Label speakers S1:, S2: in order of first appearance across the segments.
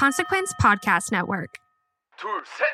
S1: Consequence Podcast Network.
S2: 둘, 셋,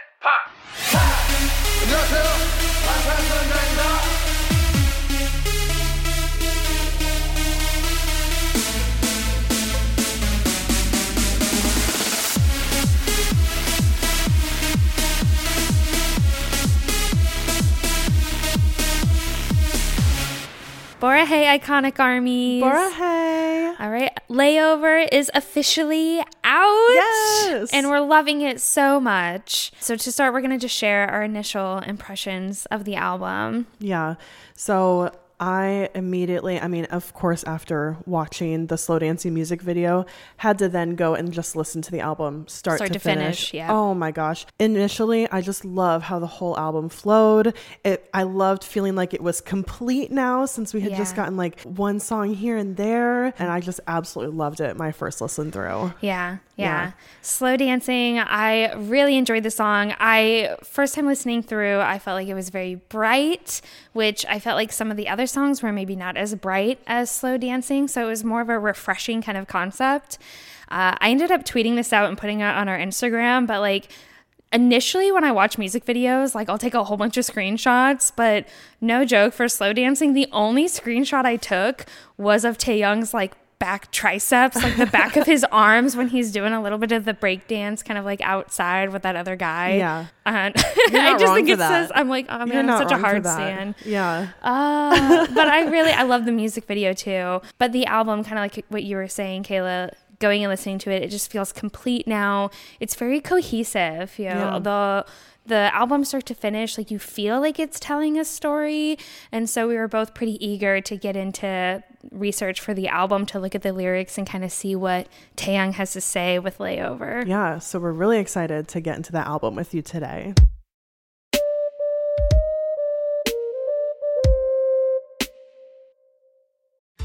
S1: Borahae, Iconic Armies.
S3: Borahae.
S1: All right. Layover is officially out.
S3: Yes.
S1: And we're loving it so much. So, to start, we're going to just share our initial impressions of the album.
S3: Yeah. So I immediately, I mean, of course, after watching the slow dancing music video, had to then go and just listen to the album start,
S1: Start
S3: to,
S1: to finish,
S3: finish.
S1: yeah.
S3: Oh my gosh. Initially, I just love how the whole album flowed. It I loved feeling like it was complete now since we had just gotten like one song here and there. And I just absolutely loved it my first listen through.
S1: Yeah, yeah.
S3: Yeah.
S1: Slow dancing. I really enjoyed the song. I first time listening through, I felt like it was very bright, which I felt like some of the other songs were maybe not as bright as slow dancing. So it was more of a refreshing kind of concept. Uh, I ended up tweeting this out and putting it on our Instagram, but like initially when I watch music videos, like I'll take a whole bunch of screenshots, but no joke for slow dancing, the only screenshot I took was of Taehyung's like back triceps, like the back of his arms when he's doing a little bit of the break dance, kind of like outside with that other guy.
S3: Yeah.
S1: And I just think it
S3: that.
S1: says, I'm like, oh man, I'm such a hard stand.
S3: Yeah.
S1: Uh, but I really I love the music video too. But the album, kind of like what you were saying, Kayla, going and listening to it, it just feels complete now. It's very cohesive. You know,
S3: Yeah.
S1: the the album start to finish, like you feel like it's telling a story. And so we were both pretty eager to get into research for the album to look at the lyrics and kind of see what Taehyung has to say with Layover.
S3: Yeah. So we're really excited to get into the album with you today.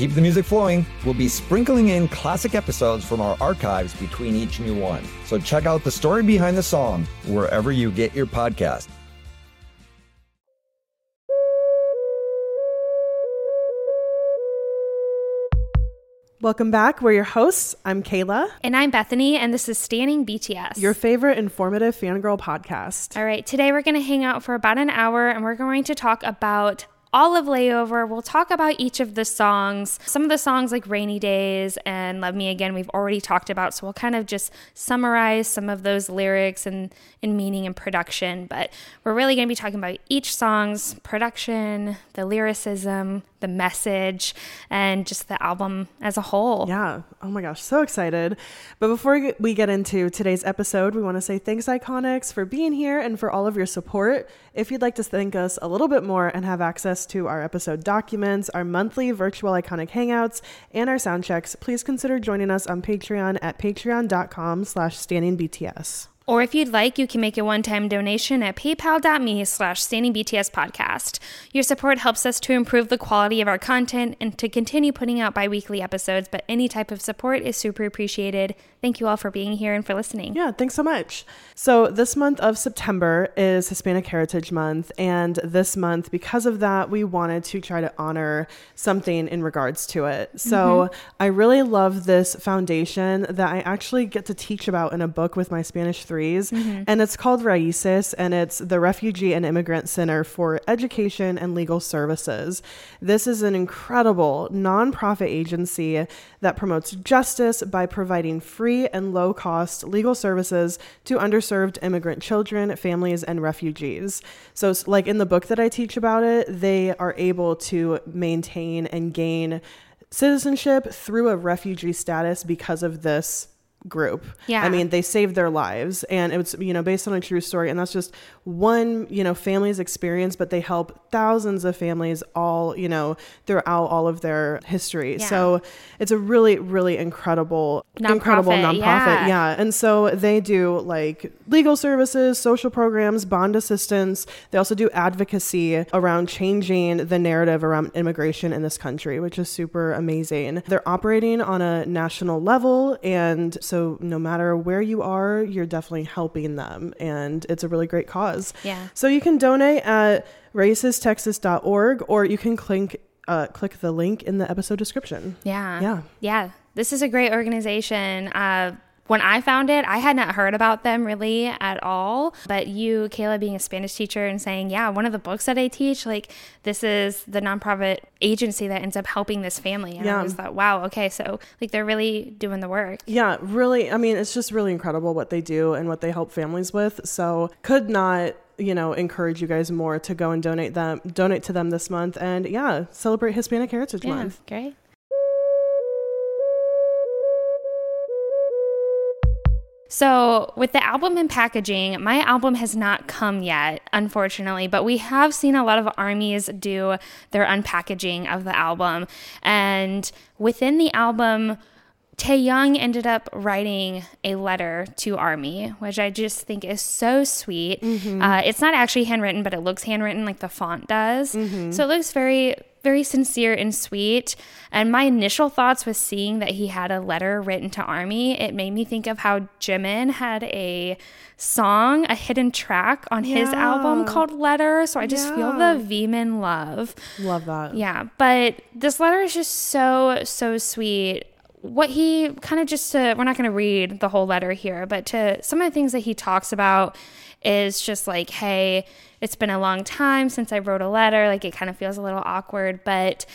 S4: To keep the music flowing, we'll be sprinkling in classic episodes from our archives between each new one. So check out the story behind the song wherever you get your podcast.
S3: Welcome back. We're your hosts. I'm Kayla,
S1: And I'm Bethany, and this is Stanning BTS.
S3: your favorite informative fangirl podcast.
S1: All right, today we're going to hang out for about an hour and we're going to talk about all of Layover. We'll talk about each of the songs. Some of the songs, like Rainy Days and Love Me Again, we've already talked about. So we'll kind of just summarize some of those lyrics and, and meaning and production. But we're really going to be talking about each song's production, the lyricism, the message, and just the album as a whole.
S3: Yeah. Oh my gosh. So excited. But before we get into today's episode, we want to say thanks, Iconics, for being here and for all of your support. If you'd like to thank us a little bit more and have access to our episode documents, our monthly virtual Iconic Hangouts, and our sound checks, please consider joining us on Patreon at patreon.com slash stanningbts.
S1: Or if you'd like, you can make a one-time donation at paypal.me slash stanningbtspodcast. Your support helps us to improve the quality of our content and to continue putting out bi-weekly episodes, but any type of support is super appreciated. Thank you all for being here and for listening.
S3: Yeah, thanks so much. So, this month of September is Hispanic Heritage Month. And this month, because of that, we wanted to try to honor something in regards to it. So, mm-hmm. I really love this foundation that I actually get to teach about in a book with my Spanish threes. Mm-hmm. And it's called Raices, and it's the Refugee and Immigrant Center for Education and Legal Services. This is an incredible nonprofit agency that promotes justice by providing free and low cost legal services to underserved immigrant children, families, and refugees. So, like in the book that I teach about it, they are able to maintain and gain citizenship through a refugee status because of this group.
S1: Yeah.
S3: I mean, they saved their lives and it was, you know, based on a true story. And that's just one, you know, family's experience, but they help thousands of families all, you know, throughout all of their history.
S1: Yeah.
S3: So it's a really, really incredible, incredible
S1: Nonprofit,
S3: nonprofit.
S1: yeah.
S3: Yeah. And so they do like legal services, social programs, bond assistance. They also do advocacy around changing the narrative around immigration in this country, which is super amazing. They're operating on a national level. And so no matter where you are, you're definitely helping them. And it's a really great cause.
S1: Yeah.
S3: So you can donate at raicestexas.org or you can click, uh, click the link in the episode description.
S1: Yeah.
S3: Yeah.
S1: Yeah. This is a great organization. Uh, when I found it, I had not heard about them really at all. But you, Kayla, being a Spanish teacher and saying, yeah, one of the books that I teach, like this is the nonprofit agency that ends up helping this family. And
S3: Yeah.
S1: I was thought, wow, okay, so like they're really doing the work.
S3: Yeah, really. I mean, it's just really incredible what they do and what they help families with. So, could not, you know, encourage you guys more to go and donate them, donate to them this month, and yeah, celebrate Hispanic Heritage
S1: Yeah,
S3: Month.
S1: great. So, with the album and packaging, my album has not come yet, unfortunately, but we have seen a lot of armies do their unpackaging of the album. And within the album, Taehyung ended up writing a letter to Army, which I just think is so sweet. Uh, it's not actually handwritten, but it looks handwritten like the font does. So it looks very, very sincere and sweet. And my initial thoughts was seeing that he had a letter written to Army. It made me think of how Jimin had a song, a hidden track on his album called Letter. So I just feel
S3: Yeah.
S1: the Vmin love.
S3: Love that.
S1: Yeah, but this letter is just so so sweet. What he kind of just to we're not going to read the whole letter here, but to some of the things that he talks about is just like, hey, it's been a long time since I wrote a letter. Like it kind of feels a little awkward, but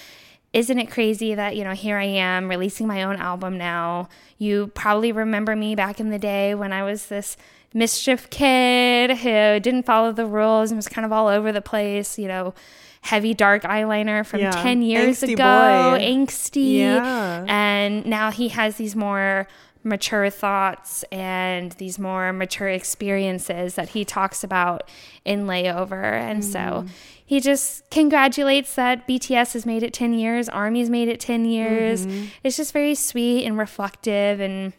S1: isn't it crazy that, you know, here I am releasing my own album now? You probably remember me back in the day when I was this mischief kid who didn't follow the rules and was kind of all over the place, you know, heavy dark eyeliner from
S3: Yeah.
S1: 10 years
S3: Angsty
S1: ago,
S3: boy.
S1: angsty.
S3: Yeah.
S1: And now he has these more mature thoughts and these more mature experiences that he talks about in layover. And
S3: Mm.
S1: so he just congratulates that BTS has made it 10 years, Army's made it 10 years.
S3: Mm-hmm.
S1: It's just very sweet and reflective and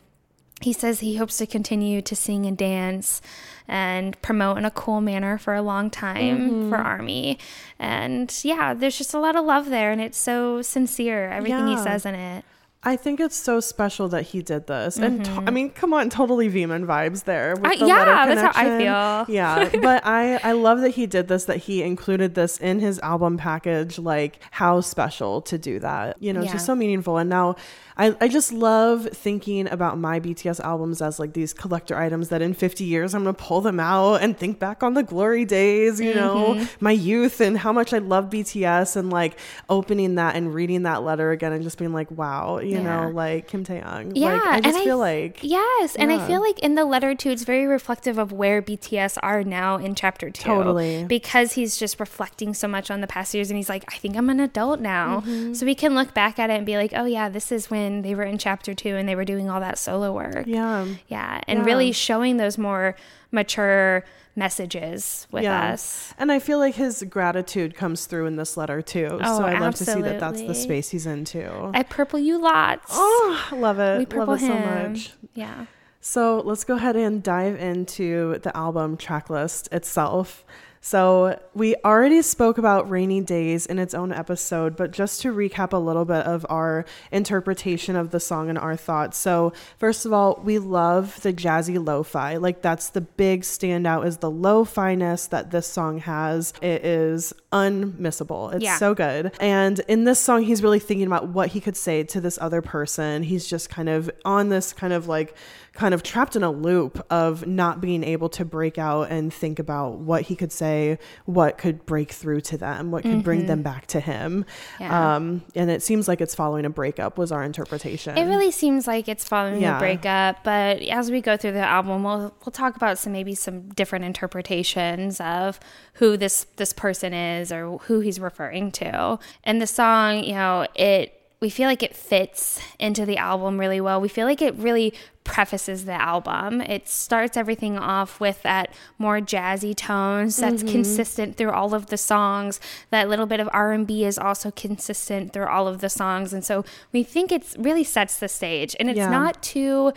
S1: he says he hopes to continue to sing and dance and promote in a cool manner for a long time
S3: Mm-hmm.
S1: for Army. And yeah, there's just a lot of love there and it's so sincere, everything he says in it.
S3: I think it's so special that he did this. And to- I mean, come on, totally Vmin vibes there. With
S1: Mm-hmm. I-
S3: the
S1: yeah, that's how I feel.
S3: Yeah, but I I love that he did this. That he included this in his album package. Like how special to do that. You know, it's just so meaningful. And now. I, I just love thinking about my BTS albums as like these collector items that in 50 years I'm gonna pull them out and think back on the glory days, you
S1: Mm-hmm.
S3: know, my youth and how much I love BTS and like opening that and reading that letter again and just being like, wow, you
S1: Yeah.
S3: know, like Kim Taehyung.
S1: Yeah,
S3: like, I just
S1: and
S3: feel
S1: I,
S3: like
S1: yes, and I feel like in the letter too, it's very reflective of where BTS are now in chapter two.
S3: Totally.
S1: because he's just reflecting so much on the past years, and he's like, I think I'm an adult now,
S3: Mm-hmm.
S1: so we can look back at it and be like, oh yeah, this is when they were in chapter two and they were doing all that solo work.
S3: yeah.
S1: yeah, and
S3: Yeah.
S1: really showing those more mature messages with us.
S3: And I feel like his gratitude comes through in this letter too.
S1: Oh,
S3: so I love to see that that's the space he's in too.
S1: I purple you lots.
S3: oh, love it.
S1: we
S3: love
S1: purple
S3: it so
S1: him.
S3: much.
S1: Yeah.
S3: So let's go ahead and dive into the album track list itself. So we already spoke about Rainy Days in its own episode, but just to recap a little bit of our interpretation of the song and our thoughts. So first of all, we love the jazzy lo-fi. Like that's the big standout is the lo-fi-ness that this song has. It is unmissable. It's
S1: Yeah.
S3: so good. And in this song, he's really thinking about what he could say to this other person. He's just kind of on this kind of like kind of trapped in a loop of not being able to break out and think about what he could say, what could break through to them, what could bring them back to him.
S1: Yeah.
S3: Um, and it seems like it's following a breakup was our interpretation.
S1: It really seems like it's following
S3: Yeah.
S1: a breakup, but as we go through the album, we'll we'll talk about some maybe some different interpretations of who this this person is or who he's referring to. And the song, you know, it we feel like it fits into the album really well. We feel like it really prefaces the album. It starts everything off with that more jazzy tones that's mm-hmm. consistent through all of the songs. That little bit of R&B is also consistent through all of the songs. And so we think it's really sets the stage and it's
S3: Yeah.
S1: not too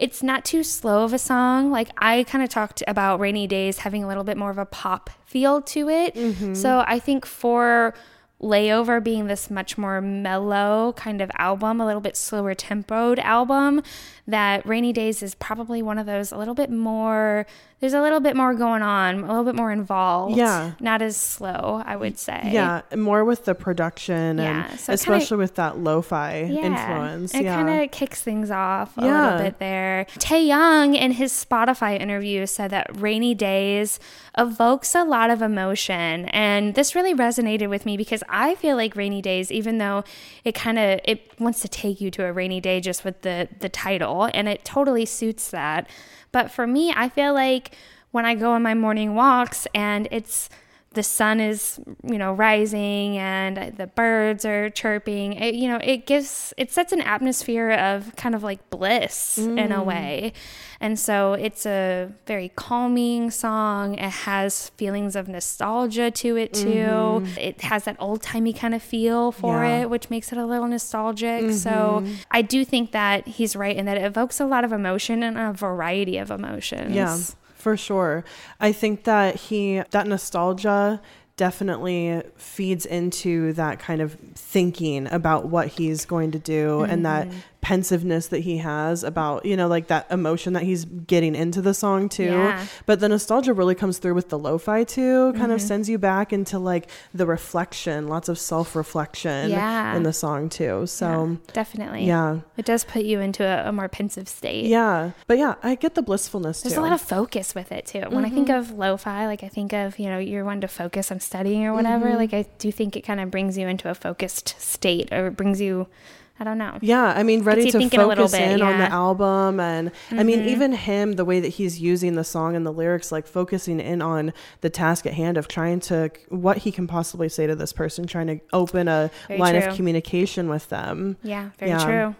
S1: it's not too slow of a song. Like I kind of talked about Rainy Days having a little bit more of a pop feel to it. Mm-hmm. So I think for Layover being this much more mellow kind of album, a little bit slower tempoed album, that Rainy Days is probably one of those a little bit more, there's a little bit more going on, a little bit more involved.
S3: Yeah.
S1: Not as slow, I would say.
S3: Yeah, more with the production
S1: Yeah,
S3: and
S1: so it kinda-
S3: especially with that lo-fi influence.
S1: It
S3: yeah.
S1: kind of kicks things off a
S3: Yeah.
S1: little bit there. Taehyung in his Spotify interview said that Rainy Days evokes a lot of emotion and this really resonated with me because I feel like Rainy Days even though it kind of it wants to take you to a rainy day just with the the title and it totally suits that. But for me, I feel like when I go on my morning walks and it's the sun is you know rising and the birds are chirping it, you know it gives it sets an atmosphere of kind of like bliss in a mm. way. And so it's a very calming song. It has feelings of nostalgia to it too. Mm-hmm. It has that old-timey kind of feel for
S3: Yeah.
S1: it which makes it a little nostalgic. So mm-hmm. i do think that he's right in that it evokes a lot of emotion and a variety of emotions.
S3: Yeah, for sure. I think that he that nostalgia definitely feeds into that kind of thinking about what he's going to do and that
S1: Mm-hmm.
S3: Pensiveness that he has about, you know, like that emotion that he's getting into the song too.
S1: Yeah.
S3: But the nostalgia really comes through with the lo-fi too, kind
S1: Mm-hmm.
S3: of sends you back into like the reflection, lots of self-reflection
S1: Yeah.
S3: in the song too. So
S1: Yeah, definitely
S3: yeah.
S1: it does put you into a, a more pensive state
S3: Yeah. But yeah, I get the blissfulness
S1: There's
S3: too.
S1: a lot of focus with it too. When I think
S3: Mm-hmm.
S1: of lo-fi, like I think of, you know, you're one to focus on studying or whatever.
S3: Mm-hmm.
S1: Like I do think it kind of brings you into a focused state or it brings you, I don't know.
S3: Yeah, I mean, ready to
S1: thinking a little
S3: focus
S1: bit,
S3: in on the
S1: yeah. Mm-hmm.
S3: album, and I mean, even him, the way that he's using the song and the lyrics, like focusing in on the task at hand of trying to what he can possibly say to this person, trying to open a
S1: Very
S3: line
S1: true.
S3: of communication with them.
S1: Yeah, very
S3: Yeah.
S1: true.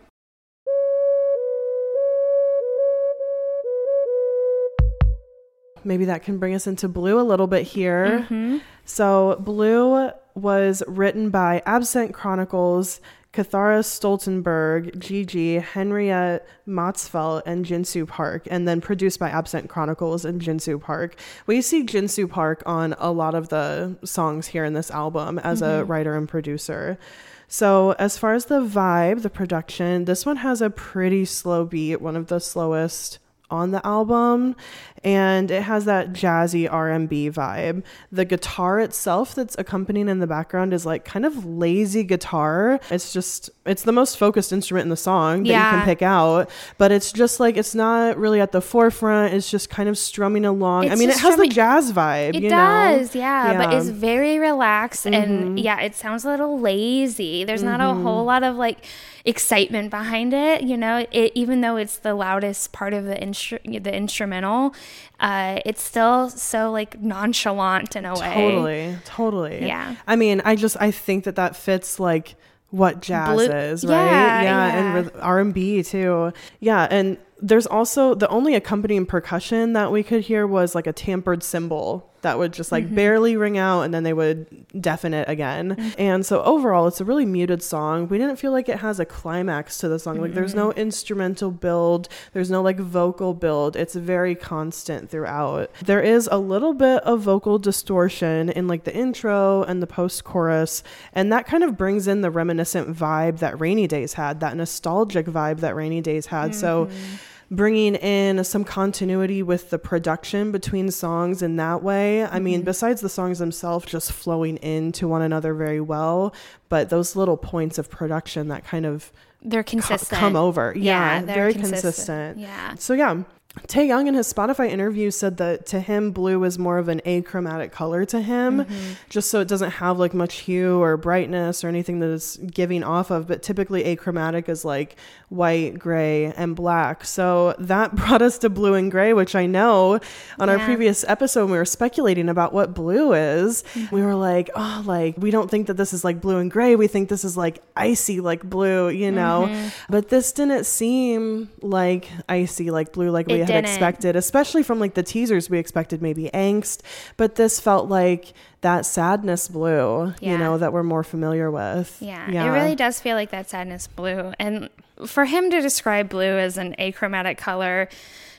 S3: Maybe that can bring us into Blue a little bit here.
S1: Mm-hmm.
S3: So, Blue was written by Absent Chronicles, Kathara Stoltenberg, Gigi, Henriette Motzfeldt, and Jinsu Park, and then produced by Absent Chronicles and Jinsu Park. We see Jinsu Park on a lot of the songs here in this album as a mm-hmm. writer and producer. So, as far as the vibe, the production, this one has a pretty slow beat, one of the slowest on the album and it has that jazzy R&B vibe. The guitar itself that's accompanying in the background is like kind of lazy guitar. It's just it's the most focused instrument in the song that you can pick out, but it's just like it's not really at the forefront. It's just kind of strumming along. I mean, it has
S1: strumming-
S3: the jazz vibe,
S1: It
S3: you know?
S1: does, yeah, but it's very relaxed and
S3: Mm-hmm.
S1: yeah, it sounds a little lazy. There's not a whole lot of like excitement behind it, you know. It even though it's the loudest part of the instru- the instrumental, uh, it's still so like nonchalant in a way.
S3: Totally, totally.
S1: Yeah.
S3: I mean, I just I think that that fits like what jazz
S1: Blue-
S3: is, right?
S1: Yeah,
S3: yeah,
S1: yeah.
S3: and R and B too. Yeah, and there's also the only accompanying percussion that we could hear was like a tampered cymbal that would just
S1: Mm-hmm.
S3: like barely ring out and then they would deafen it again. Mm-hmm. And so overall, it's a really muted song. We didn't feel like it has a climax to the song. Like there's no mm-hmm. instrumental build, there's no like vocal build. It's very constant throughout. There is a little bit of vocal distortion in like the intro and the post chorus, and that kind of brings in the reminiscent vibe that Rainy Days had, that nostalgic vibe that Rainy Days had. So mm-hmm. Bringing in some continuity with the production between songs in that way. I mean, mm-hmm. besides the songs themselves just flowing into one another very well, but those little points of production that kind of
S1: They're
S3: co-
S1: consistent.
S3: come over.
S1: Yeah,
S3: Yeah, very
S1: consistent.
S3: consistent.
S1: Yeah.
S3: So yeah, Taehyung in his Spotify interview said that to him blue is more of an achromatic color to him, just so it doesn't have like much hue or brightness or anything that it's giving off of. But typically achromatic is like white, gray, and black. So that brought us to blue and gray, which I know on our previous episode when we were speculating about what blue is. We were like, oh, like we don't think that this is like blue and gray. We think this is like icy like blue, you know.
S1: Mm-hmm.
S3: But this didn't seem like icy like blue like we Had expected, especially from like the teasers. We expected maybe angst, but this felt like that sadness blue, you know, that we're more familiar with.
S1: Yeah, it really does feel like that sadness blue. And for him to describe blue as an achromatic color,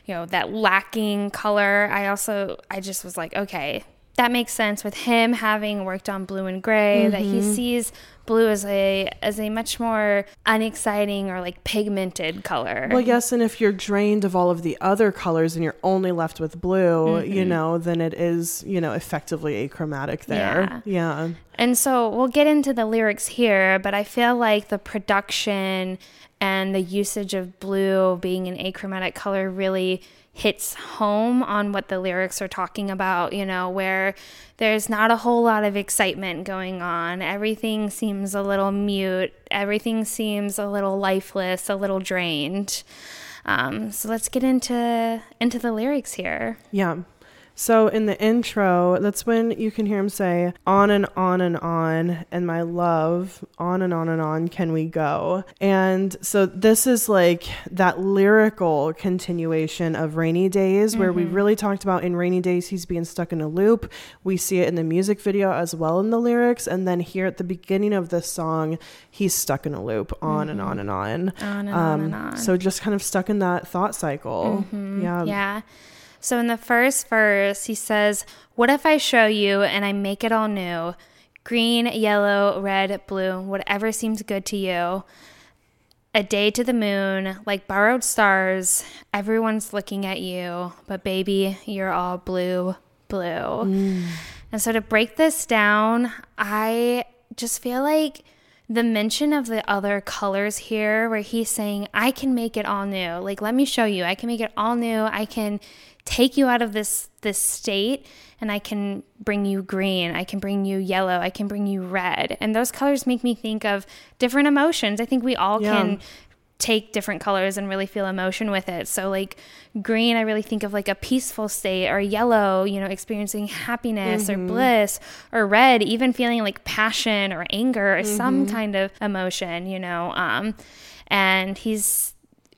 S1: you know, that lacking color, I also, I just was like, okay, that makes sense with him having worked on blue and gray, that he
S3: Mm-hmm.
S1: sees blue as a as a much more unexciting or like pigmented color.
S3: Well, yes, and if you're drained of all of the other colors and you're only left with blue,
S1: Mm-hmm.
S3: you know, then it is, you know, effectively achromatic there. Yeah.
S1: And so we'll get into the lyrics here, but I feel like the production and the usage of blue being an achromatic color really hits home on what the lyrics are talking about, you know, where there's not a whole lot of excitement going on. Everything seems a little mute, everything seems a little lifeless, a little drained. Um, so let's get into into the lyrics here.
S3: Yeah. So in the intro, that's when you can hear him say, on and on and on, and my love, on and on and on can we go. And so this is like that lyrical continuation of Rainy Days, where we mm-hmm. really talked about in Rainy Days, he's being stuck in a loop. We see it in the music video as well in the lyrics. And then here at the beginning of this song, he's stuck in a loop on and on mm-hmm. and on.
S1: On and
S3: um,
S1: on and um, on.
S3: So just kind of stuck in that thought cycle. Mm-hmm. Yeah.
S1: Yeah. So in the first verse, he says, What if I show you and I make it all new? Green, yellow, red, blue, whatever seems good to you. A day to the moon, like borrowed stars. Everyone's looking at you, but baby, you're all blue, blue. Mm. And so to break this down, I just feel like the mention of the other colors here, where he's saying, I can make it all new. Like, let me show you. I can make it all new. I can take you out of this this state and I can bring you green. I can bring you yellow. I can bring you red. And those colors make me think of different emotions. I think we all
S3: Yeah.
S1: can take different colors and really feel emotion with it. So like green, I really think of like a peaceful state, or yellow, you know, experiencing happiness or bliss, or red, even feeling like passion or anger or some kind of emotion, you know. Um, and he's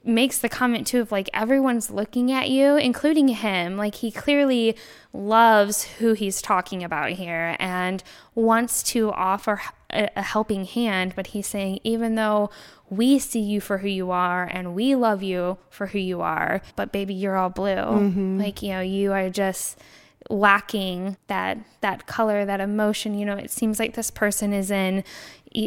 S1: makes the comment too of like everyone's looking at you, including him. Like he clearly loves who he's talking about here and wants to offer a, a helping hand. But he's saying, even though we see you for who you are and we love you for who you are, but baby, you're all blue. Mm-hmm. Like, you know, you are just lacking that that color that emotion you know it seems like this person is in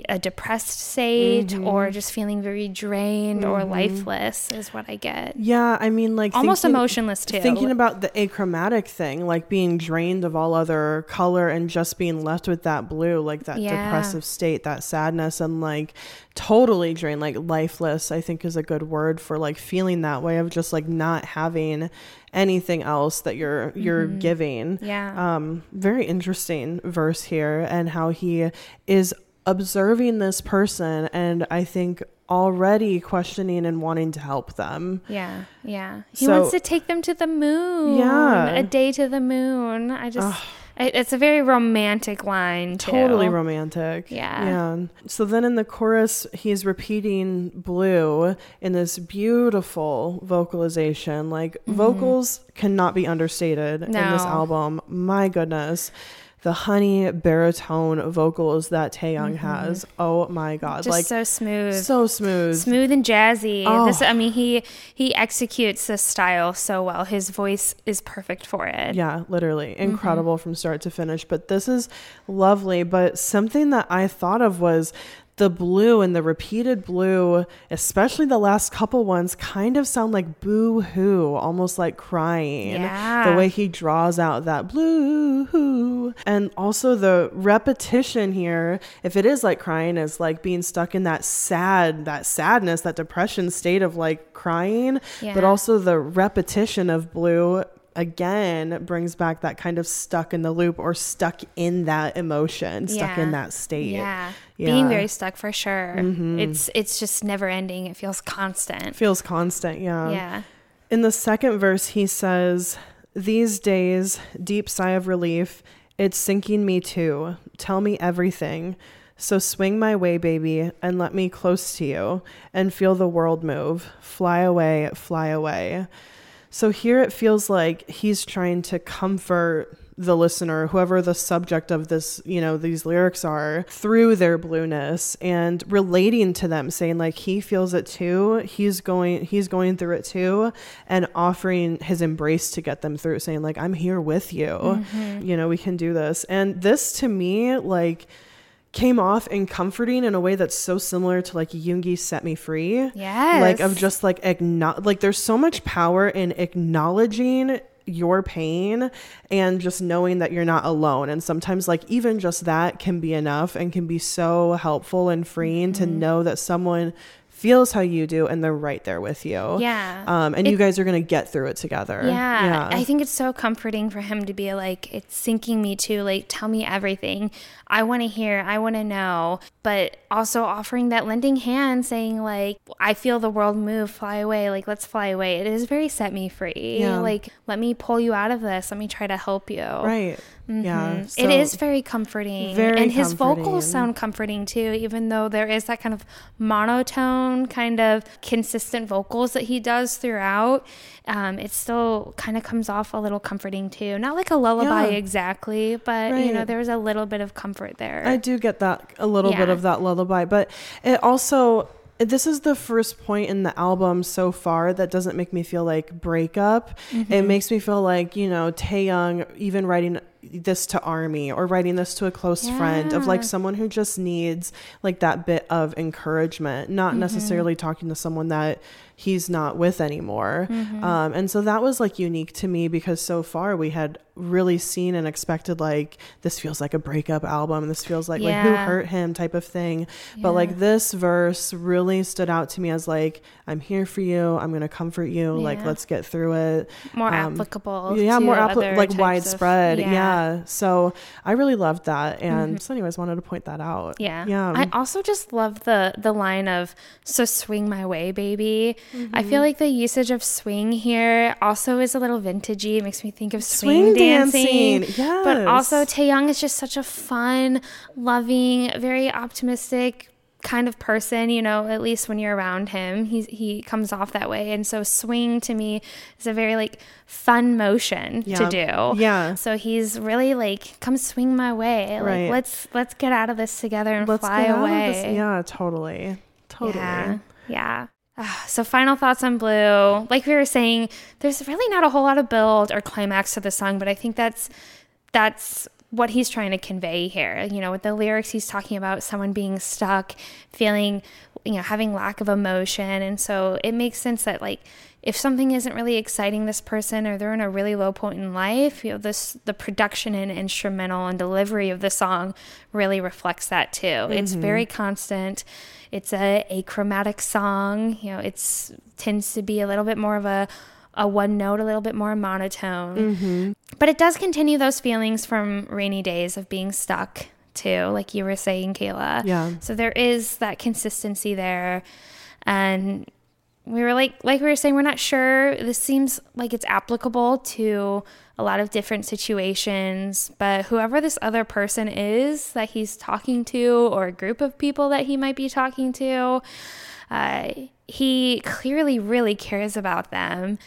S1: a depressed state or just feeling very drained or lifeless is what i get
S3: Yeah, I mean, like
S1: Almost
S3: thinking-
S1: emotionless, too.
S3: Thinking about the achromatic thing, like being drained of all other color and just being left with that blue, like that
S1: Yeah.
S3: depressive state, that sadness, and like totally drained, like lifeless. I think is a good word for like feeling that way of just like not having anything else that you're you're giving.
S1: Mm-hmm. Yeah.
S3: Um, very interesting verse here, and how he is observing this person, and I think already questioning and wanting to help them.
S1: yeah yeah he
S3: So-
S1: wants to take them to the moon
S3: Yeah.
S1: a day to the moon i just I, it's a very romantic line too.
S3: Totally romantic.
S1: Yeah.
S3: Yeah. So then in the chorus, he's repeating blue in this beautiful vocalization. Like vocals cannot be understated in this
S1: Mm-hmm.
S3: Album. My goodness. The honey baritone vocals that Taehyung has. Oh my God.
S1: Mm-hmm. just
S3: like
S1: so smooth
S3: so smooth.
S1: smooth and jazzy.
S3: Oh.
S1: This, I mean, he he executes this style so well. His voice is perfect for it.
S3: Yeah, literally
S1: Mm-hmm.
S3: incredible from start to finish. But this is lovely. But something that I thought of was the blue and the repeated blue, especially the last couple ones, kind of sound like boo hoo, almost like crying.
S1: Yeah.
S3: The way he draws out that blue hoo. And also the repetition here, if it is like crying, is like being stuck in that sad, that sadness, that depression state of like crying. But also the repetition of blue again brings back that kind of stuck in the loop or stuck in that emotion, stuck in that state.
S1: Yeah.
S3: Yeah.
S1: Being very stuck for sure.
S3: Mhm.
S1: It's it's just never ending. It feels constant.
S3: Feels constant, yeah.
S1: Yeah.
S3: In the second verse, he says, These days, deep sigh of relief, it's sinking me too. Tell me everything. So swing my way, baby, and let me close to you and feel the world move. Fly away, fly away. So here it feels like he's trying to comfort the listener, whoever the subject of this, you know, these lyrics are, through their blueness and relating to them, saying like he feels it too. He's going he's going through it too and offering his embrace to get them through, saying like I'm here with you. Mm-hmm. You know, we can do this. And this to me like came off and comforting in a way that's so similar to like Jungi set me free.
S1: Yes.
S3: Like of just like acknow- like there's so much power in acknowledging your pain and just knowing that you're not alone and sometimes like even just that can be enough and can be so helpful and freeing to
S1: Mm-hmm.
S3: know that someone feels how you do and they're right there with you
S1: Yeah.
S3: um and you guys are gonna get through it together
S1: Yeah, I think it's so comforting for him to be like, it's sinking me too. Like, tell me everything. I want to hear, I want to know. But also offering that lending hand, saying, like, I feel the world move, fly away. Like, let's fly away. It is very set me free.
S3: Yeah.
S1: Like, let me pull you out of this. Let me try to help you.
S3: right yeah
S1: Mhm.
S3: so-
S1: it is very comforting.
S3: Very
S1: and his
S3: comforting.
S1: vocals sound comforting too, even though there is that kind of monotone, kind of consistent vocals that he does throughout. Um, it still kind of comes off a little comforting too. Not like a lullaby
S3: Yeah.
S1: exactly, but you know,
S3: Right.
S1: there's a little bit of comfort there.
S3: I do get that a little bit of that lullaby, but it also this is the first point in the album so far that doesn't make me feel like breakup. It
S1: Mm-hmm.
S3: makes me feel like, you know, Taehyung even writing this to Army or writing this to a close friend of like someone who just needs like that bit of encouragement, not
S1: Mm-hmm.
S3: necessarily talking to someone that he's not with anymore.
S1: Mm-hmm.
S3: Um, and so that was like unique to me because so far we had really seen and expected like this feels like a breakup album. This feels like like who hurt him type of thing. But like this verse really stood out to me as like I'm here for you. I'm gonna comfort you. Like let's get through it.
S1: more
S3: Um,
S1: applicable.
S3: yeah, more
S1: other
S3: appli- like
S1: widespread of-
S3: widespread. Yeah. So I really loved that, and so anyways, wanted to point that out.
S1: Mm-hmm. Yeah.
S3: Yeah.
S1: I also just love the the line of so swing my way, baby. I
S3: Mm-hmm.
S1: feel like the usage of swing here also is a little vintagey. It makes me think of
S3: Swing
S1: swing, dancing.
S3: dancing,
S1: But also
S3: yes.
S1: Taehyung is just such a fun, loving, very optimistic kind of person, you know, at least when you're around him. He he comes off that way. And so swing to me is a very like fun motion
S3: Yeah.
S1: to do.
S3: Yeah.
S1: So he's really like, come swing my way. Like
S3: Right.
S1: let's let's get out of this together and
S3: Let's
S1: fly
S3: get out of
S1: away.
S3: Yeah, totally, totally.
S1: Yeah. Yeah. Ah, So final thoughts on Blue. Like we were saying, there's really not a whole lot of build or climax to the song, but I think that's that's what he's trying to convey here. You know, with the lyrics he's talking about someone being stuck, feeling, you know, having lack of emotion. And so it makes sense that like if something isn't really exciting this person or they're in a really low point in life, you know, this the production and instrumental and delivery of the song really reflects that too. It's mm-hmm. very constant. It's a achromatic song. You know, it's tends to be a little bit more of a a one note, a little bit more monotone. But it does continue those feelings from rainy days of being stuck too, like you were saying, Kayla.
S3: Yeah.
S1: So there is that consistency there. And we were like like we were saying, we're not sure. This seems like it's applicable to a lot of different situations, but whoever this other person is that he's talking to or a group of people that he might be talking to, uh, he clearly really cares about them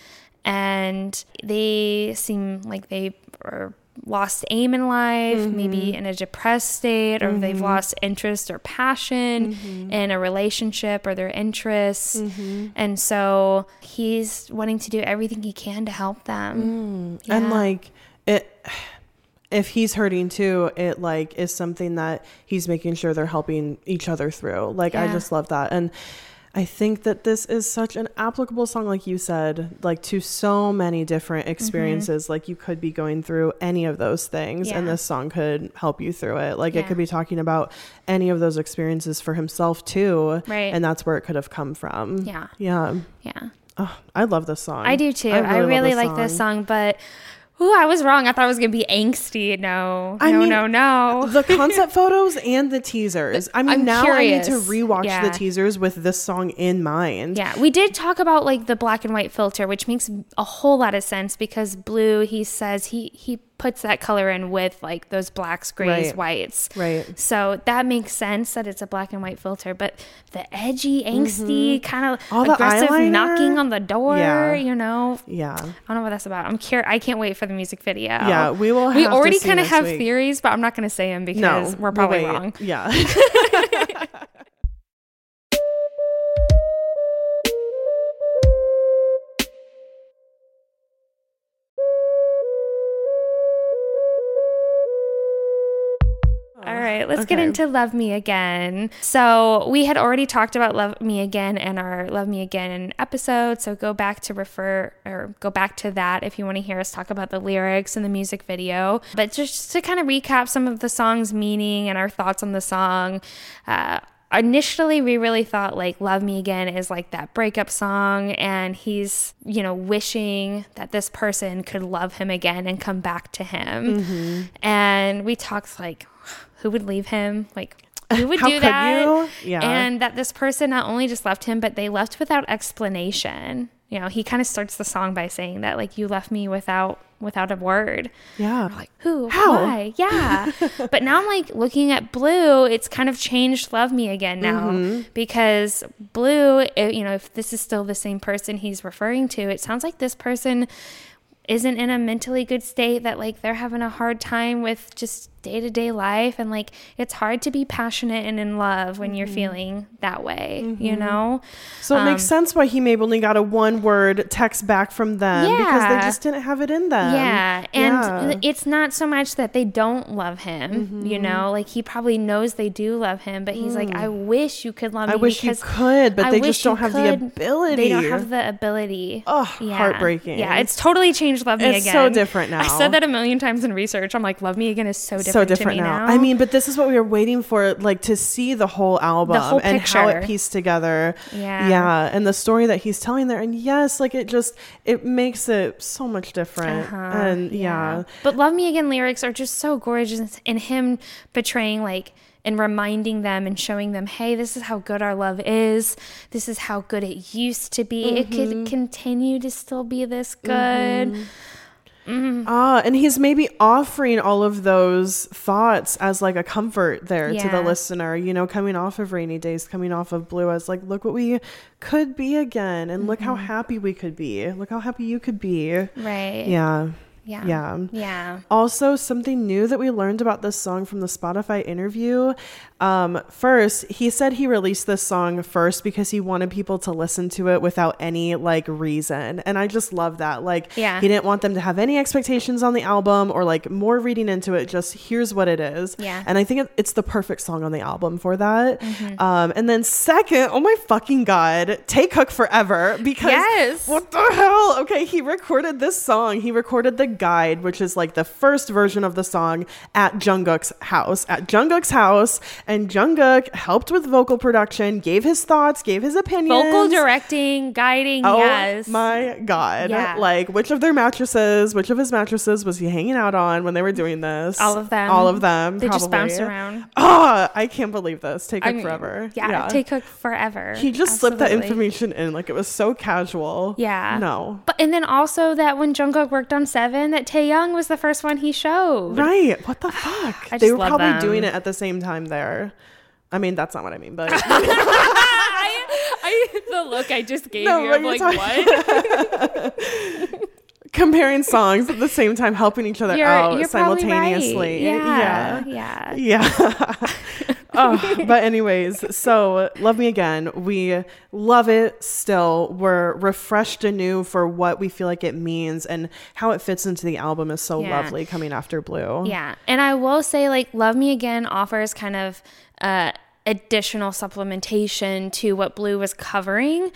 S1: and they seem like they are lost aim in life maybe mm-hmm. in a depressed state or they've mm-hmm. lost interest or passion mm-hmm. in a relationship or their interests. And so he's wanting to do everything he can to help them. Mm.
S3: And
S1: Yeah.
S3: like it if he's hurting too, it like is something that he's making sure they're helping each other through. Like I just love that. And I think that this is such an applicable song, like you said, like to so many different experiences. Like you could be going through any of those things, and
S1: Mm-hmm.
S3: This song could help you through it. Like
S1: Yeah.
S3: it could be talking about any of those experiences for himself too.
S1: Right.
S3: And that's where it could have come from.
S1: Yeah.
S3: Yeah.
S1: Yeah.
S3: Oh, I love this song.
S1: I do too. I really,
S3: love
S1: like this song, but ooh, I was wrong. I thought it was gonna be angsty. No,
S3: I
S1: no,
S3: mean,
S1: no, no.
S3: The concept photos and the teasers. I mean,
S1: I'm
S3: now I need to rewatch
S1: Yeah.
S3: the teasers with this song in mind.
S1: Yeah, we did talk about like the black and white filter, which makes a whole lot of sense because blue, he says he he puts that color in with like those blacks, grays,
S3: Right.
S1: whites.
S3: Right.
S1: So that makes sense that it's a black and white filter, but the edgy, angsty, kind of
S3: Mm-hmm. All the
S1: aggressive knocking on the door,
S3: Yeah.
S1: you know.
S3: Yeah.
S1: I don't know what that's about. I'm curious. I can't wait for the music video.
S3: Yeah, we will
S1: We
S3: have to
S1: already kind of have
S3: week.
S1: theories, but I'm not going to say them because
S3: No,
S1: we're probably wrong.
S3: Yeah.
S1: right, let's get into Love Me Again. So, we had already talked about Love Me Again and our Love Me Again episode. So, go back to refer or go back to that if you want to hear us talk about the lyrics and the music video. But just to kind of recap some of the song's meaning and our thoughts on the song, uh, initially we really thought like love me again is like that breakup song and he's you know wishing that this person could love him again and come back to him and we talked like who would leave him like who would do that?
S3: Yeah.
S1: and that this person not only just left him but they left without explanation you know he kind of starts the song by saying that like you left me without without a word
S3: yeah.
S1: like who
S3: How?
S1: why yeah but now i'm like looking at blue it's kind of changed love me again now
S3: Mm-hmm.
S1: because blue it, you know if this is still the same person he's referring to it sounds like this person isn't in a mentally good state that like they're having a hard time with just day-to-day life and like it's hard to be passionate and in love when you're
S3: Mm-hmm.
S1: feeling that way you know
S3: So it makes sense why he maybe only got a one word text back from them because they just didn't have it in them.
S1: Yeah, and
S3: Yeah.
S1: it's not so much that they don't love him, you
S3: Mm-hmm.
S1: know, like he probably knows they do love him, but he's like, I wish you could love me.
S3: Mm. I wish you could, but
S1: I
S3: they just don't
S1: you
S3: have the ability.
S1: They don't have the ability.
S3: Oh,
S1: Yeah.
S3: heartbreaking.
S1: Yeah, it's totally changed Love Me
S3: It's
S1: Again.
S3: so different now.
S1: I said that a million times in research. I'm like, Love Me Again is so different,
S3: so different now.
S1: now.
S3: I mean, but this is what we were waiting for, like to see the whole album
S1: whole
S3: and how it pieced together.
S1: Yeah.
S3: yeah, and the story that he's telling there, and yes, like it just it makes it so much different.
S1: Uh-huh,
S3: And yeah,
S1: But Love Me Again lyrics are just so gorgeous and him portraying like and reminding them and showing them, hey, this is how good our love is. This is how good it used to be. It
S3: Mm-hmm.
S1: could continue to still be this good.
S3: Ah, and he's maybe offering all of those thoughts as like a comfort there to the listener. You know, coming off of rainy days, coming off of blue, as like, look what we could be again, and look how
S1: Mm-hmm.
S3: happy we could be. Look how happy you could be.
S1: Right.
S3: Yeah.
S1: Yeah.
S3: Yeah.
S1: Yeah.
S3: Also, something new that we learned about this song from the Spotify interview. Um, first, he said he released this song first because he wanted people to listen to it without any like reason. And I just love that. Like,
S1: Yeah.
S3: he didn't want them to have any expectations on the album or like more reading into it. Just here's what it is.
S1: Yeah.
S3: And I think it, it's the perfect song on the album for that.
S1: Mm-hmm.
S3: Um, and then, second, oh my fucking God, Taekook Forever. Because
S1: Yes.
S3: what the hell? Okay, he recorded this song. He recorded the guide, which is like the first version of the song at Jungkook's house. At Jungkook's house, and Jungkook helped with vocal production, gave his thoughts, gave his opinions.
S1: Vocal directing, guiding,
S3: Oh
S1: yes.
S3: my god!
S1: Yeah.
S3: Like, which of their mattresses, which of his mattresses was he hanging out on when they were doing this?
S1: All of them.
S3: All of them.
S1: They just bounced around.
S3: Oh, I can't believe this. Take
S1: I mean,
S3: forever.
S1: Yeah, Taekook forever.
S3: He just slipped that information in like it was so casual.
S1: Yeah.
S3: No.
S1: But and then also that when Jungkook worked on Seven, that Taehyung was the first one he showed.
S3: Right. What the fuck?
S1: I
S3: they
S1: just
S3: were
S1: love
S3: probably
S1: them.
S3: doing it at the same time there. I mean, that's not what I mean, but
S1: I, I, the look I just gave
S3: No,
S1: you,
S3: but
S1: I'm like,
S3: talking-
S1: what?
S3: comparing songs at the same time, helping each other
S1: You're,
S3: out
S1: you're
S3: simultaneously.
S1: right. Yeah,
S3: Yeah.
S1: yeah.
S3: Yeah. Oh, but anyways, so Love Me Again, we love it still. We're refreshed anew for what we feel like it means and how it fits into the album is so
S1: Yeah.
S3: lovely coming after Blue.
S1: Yeah. And I will say, like, Love Me Again offers kind of uh, additional supplementation to what Blue was covering.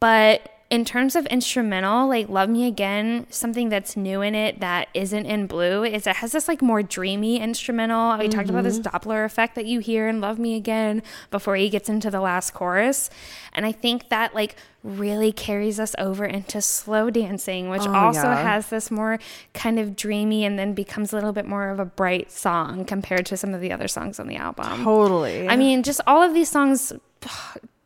S1: But in terms of instrumental, like Love Me Again, something that's new in it that isn't in Blue is it has this like more dreamy instrumental. We talked about this mm-hmm. Doppler effect that you hear in Love Me Again before he gets into the last chorus. And I think that like really carries us over into slow dancing, which
S3: Oh,
S1: also
S3: yeah.
S1: has this more kind of dreamy and then becomes a little bit more of a bright song compared to some of the other songs on the album.
S3: Totally.
S1: I mean, just all of these songs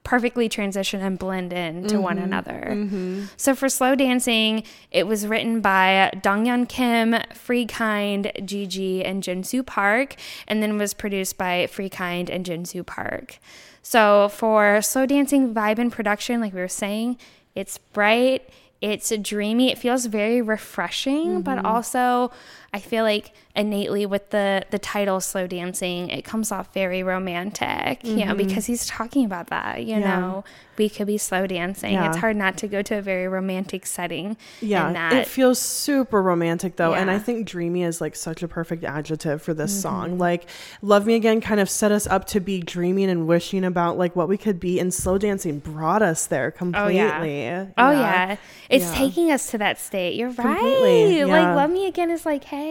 S1: perfectly transition and blend in to one
S3: Mm-hmm.
S1: another. So for slow dancing, it was written by Donghyun Kim, Free Kind, Gigi, and Jinsu Park, and then was produced by Free Kind and Jinsu Park. So for slow dancing vibe and production, like we were saying, it's bright, it's dreamy, it feels very refreshing, but also I feel like innately with the the title slow dancing, it comes off very romantic, you know, because he's talking about that, you
S3: Yeah.
S1: know, we could be slow dancing.
S3: Yeah.
S1: It's hard not to go to a very romantic setting.
S3: yeah,
S1: in that.
S3: it feels super romantic though, and I
S1: Mm-hmm.
S3: think dreamy is like such a perfect adjective for this song. Like, "Love Me Again" kind of set us up to be dreaming and wishing about like what we could be, and slow dancing brought us there completely.
S1: Oh
S3: completely.
S1: yeah. Oh yeah. It's
S3: Yeah.
S1: taking us to that state. You're
S3: Completely,
S1: right.
S3: yeah.
S1: Like Love Me Again is like, hey,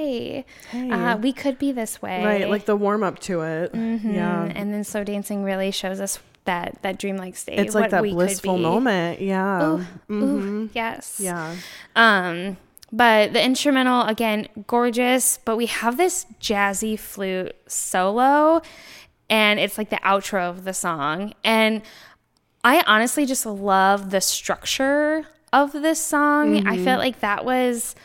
S3: Hey.
S1: Uh, we could be this way.
S3: Right, like the warm up to it.
S1: Mhm.
S3: Yeah,
S1: And then slow dancing really shows us that that dreamlike state.
S3: it's like that blissful moment. Yeah,
S1: Ooh,
S3: Mhm.
S1: ooh, yes.
S3: yeah.
S1: Um, but the instrumental again, gorgeous. But we have this jazzy flute solo, and it's like the outro of the song. And I honestly just love the structure of this song. I felt like that was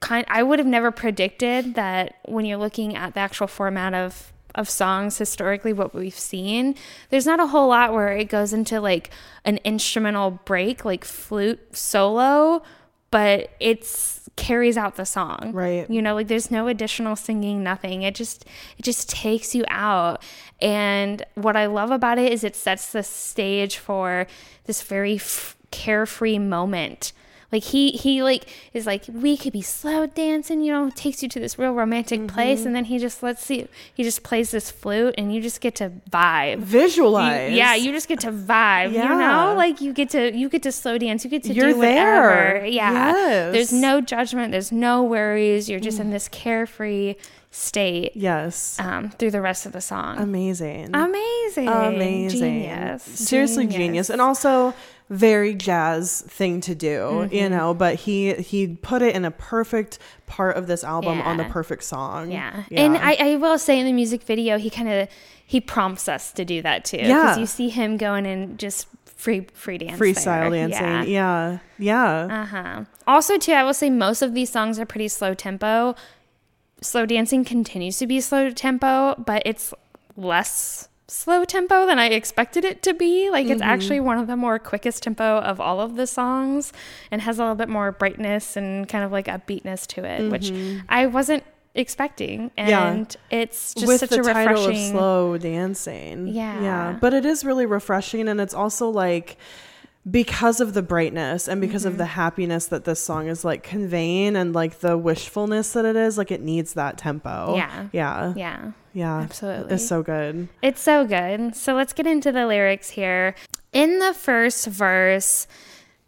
S1: kind. I would have never predicted that when you're looking at the actual format of of songs historically what we've seen there's not a whole lot where it goes into like an instrumental break like flute solo but it's carries out the song
S3: Right.
S1: you know like there's no additional singing nothing it just it just takes you out and what i love about it is it sets the stage for this very f- carefree moment like he he like is like we could be slow dancing you know takes you to this real romantic
S3: Mm-hmm.
S1: place and then he just lets you he just plays this flute and you just get to vibe You-
S3: Visualize.
S1: yeah, you just get to vibe. You know, like you get to you get to slow dance. You get to
S3: You're
S1: do whatever.
S3: there.
S1: Yeah.
S3: Yes.
S1: There's no judgment. There's no worries. You're just in this carefree state
S3: Yes.
S1: um, through the rest of the song.
S3: Amazing.
S1: Amazing.
S3: Amazing.
S1: Genius.
S3: Seriously genius. And also very jazz thing to do,
S1: Mm-hmm.
S3: you know, but he he put it in a perfect part of this album on the perfect song.
S1: Yeah. And I, I will say in the music video, he kind of he prompts us to do that too.
S3: Yeah.
S1: Because you see him going and just free free dance.
S3: freestyle
S1: there.
S3: dancing.
S1: Yeah.
S3: Yeah. Yeah.
S1: Uh huh. Also, too, I will say most of these songs are pretty slow tempo. Slow dancing continues to be slow tempo, but it's less slow tempo than I expected it to be. Like it's actually one of the more quickest tempo of all of the songs and has a little bit more brightness and kind of like upbeatness to it, which I wasn't expecting.
S3: Yeah.
S1: And it's just
S3: With
S1: such
S3: the
S1: a
S3: title of
S1: refreshing
S3: slow dancing.
S1: Yeah.
S3: Yeah. But it is really refreshing and it's also like because of the brightness and because
S1: Mm-hmm.
S3: of the happiness that this song is like conveying and like the wishfulness that it is, like it needs that tempo.
S1: Yeah.
S3: Yeah.
S1: Yeah.
S3: Yeah.
S1: Absolutely.
S3: It's so good.
S1: It's so good. So let's get into the lyrics here. In the first verse,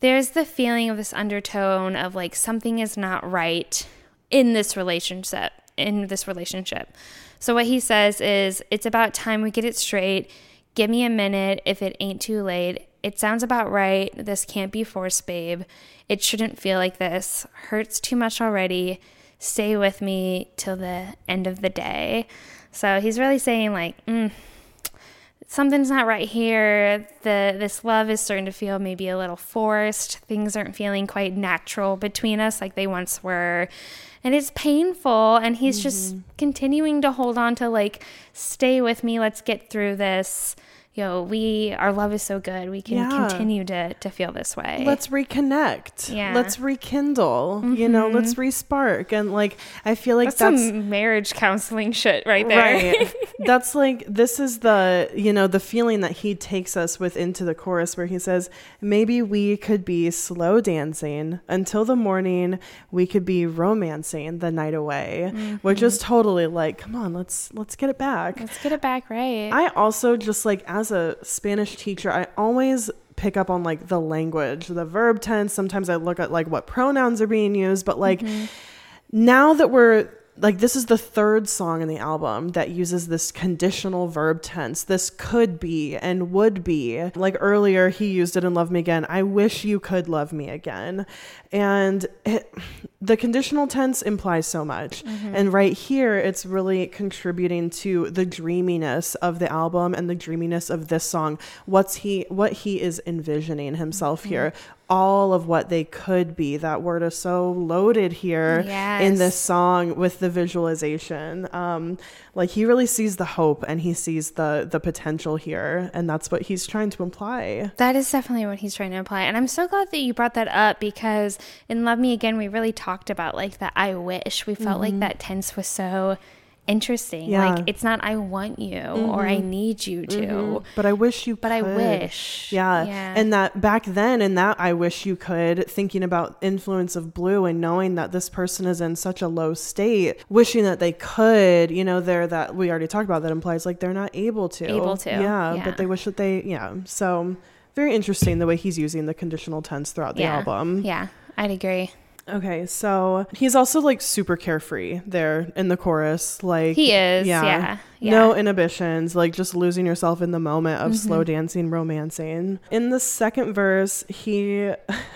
S1: there's the feeling of this undertone of like something is not right in this relationship. In this relationship. So what he says is, it's about time we get it straight. Give me a minute if it ain't too late. It sounds about right. This can't be forced, babe. It shouldn't feel like this. Hurts too much already. Stay with me till the end of the day. So he's really saying like, mm, something's not right here. The this love is starting to feel maybe a little forced. Things aren't feeling quite natural between us like they once were. And it's painful and he's just continuing to hold on to like stay with me, let's get through this. You know, we our love is so good. We can
S3: Yeah.
S1: continue to to feel this way.
S3: let's reconnect
S1: Yeah.
S3: let's rekindle you know let's mm-hmm. respark and like i feel like
S1: that's,
S3: that's,
S1: some marriage counseling shit right there.
S3: right that's like this is the you know the feeling that he takes us with into the chorus where he says maybe we could be slow dancing until the morning we could be romancing the night away which mm-hmm. is totally like come on let's let's get it back
S1: Let's get it back right.
S3: I also just like as a Spanish teacher, I always pick up on like the language, the verb tense. Sometimes I look at like what pronouns are being used, but like mm-hmm. now that we're like this is the third song in the album that uses this conditional verb tense. This could be and would be. Like earlier he used it in Love Me Again. I wish you could love me again. And it, the conditional tense implies so much. Mm-hmm. And right here it's really contributing to the dreaminess of the album and the dreaminess of this song. What's he what he is envisioning himself mm-hmm. here. All of what they could be. That word is so loaded here in this song with the visualization. Um, like he really sees the hope and he sees the the potential here, and that's what he's trying to imply.
S1: That is definitely what he's trying to imply. And I'm so glad that you brought that up because in Love Me Again, we really talked about like the I wish. We felt like that tense was so interesting.
S3: Yeah.
S1: Like it's not I want you or I mm-hmm. need you to, mm-hmm.
S3: But I wish you.
S1: but I wish.
S3: Yeah.
S1: Yeah.
S3: And that back then, in that I wish you could, thinking about influence of blue and knowing that this person is in such a low state, wishing that they could, you know, they're that we already talked about that implies like they're not able to.
S1: Able to,
S3: Yeah.
S1: yeah.
S3: But they wish that they, yeah. So very interesting the way he's using the conditional tense throughout the
S1: yeah.
S3: album.
S1: Yeah, I'd agree.
S3: Okay, so he's also like super carefree there in the chorus. Like
S1: He is, yeah,
S3: No
S1: yeah. Mm-hmm.
S3: inhibitions, like just losing yourself in the moment of slow dancing, romancing. In the second verse, he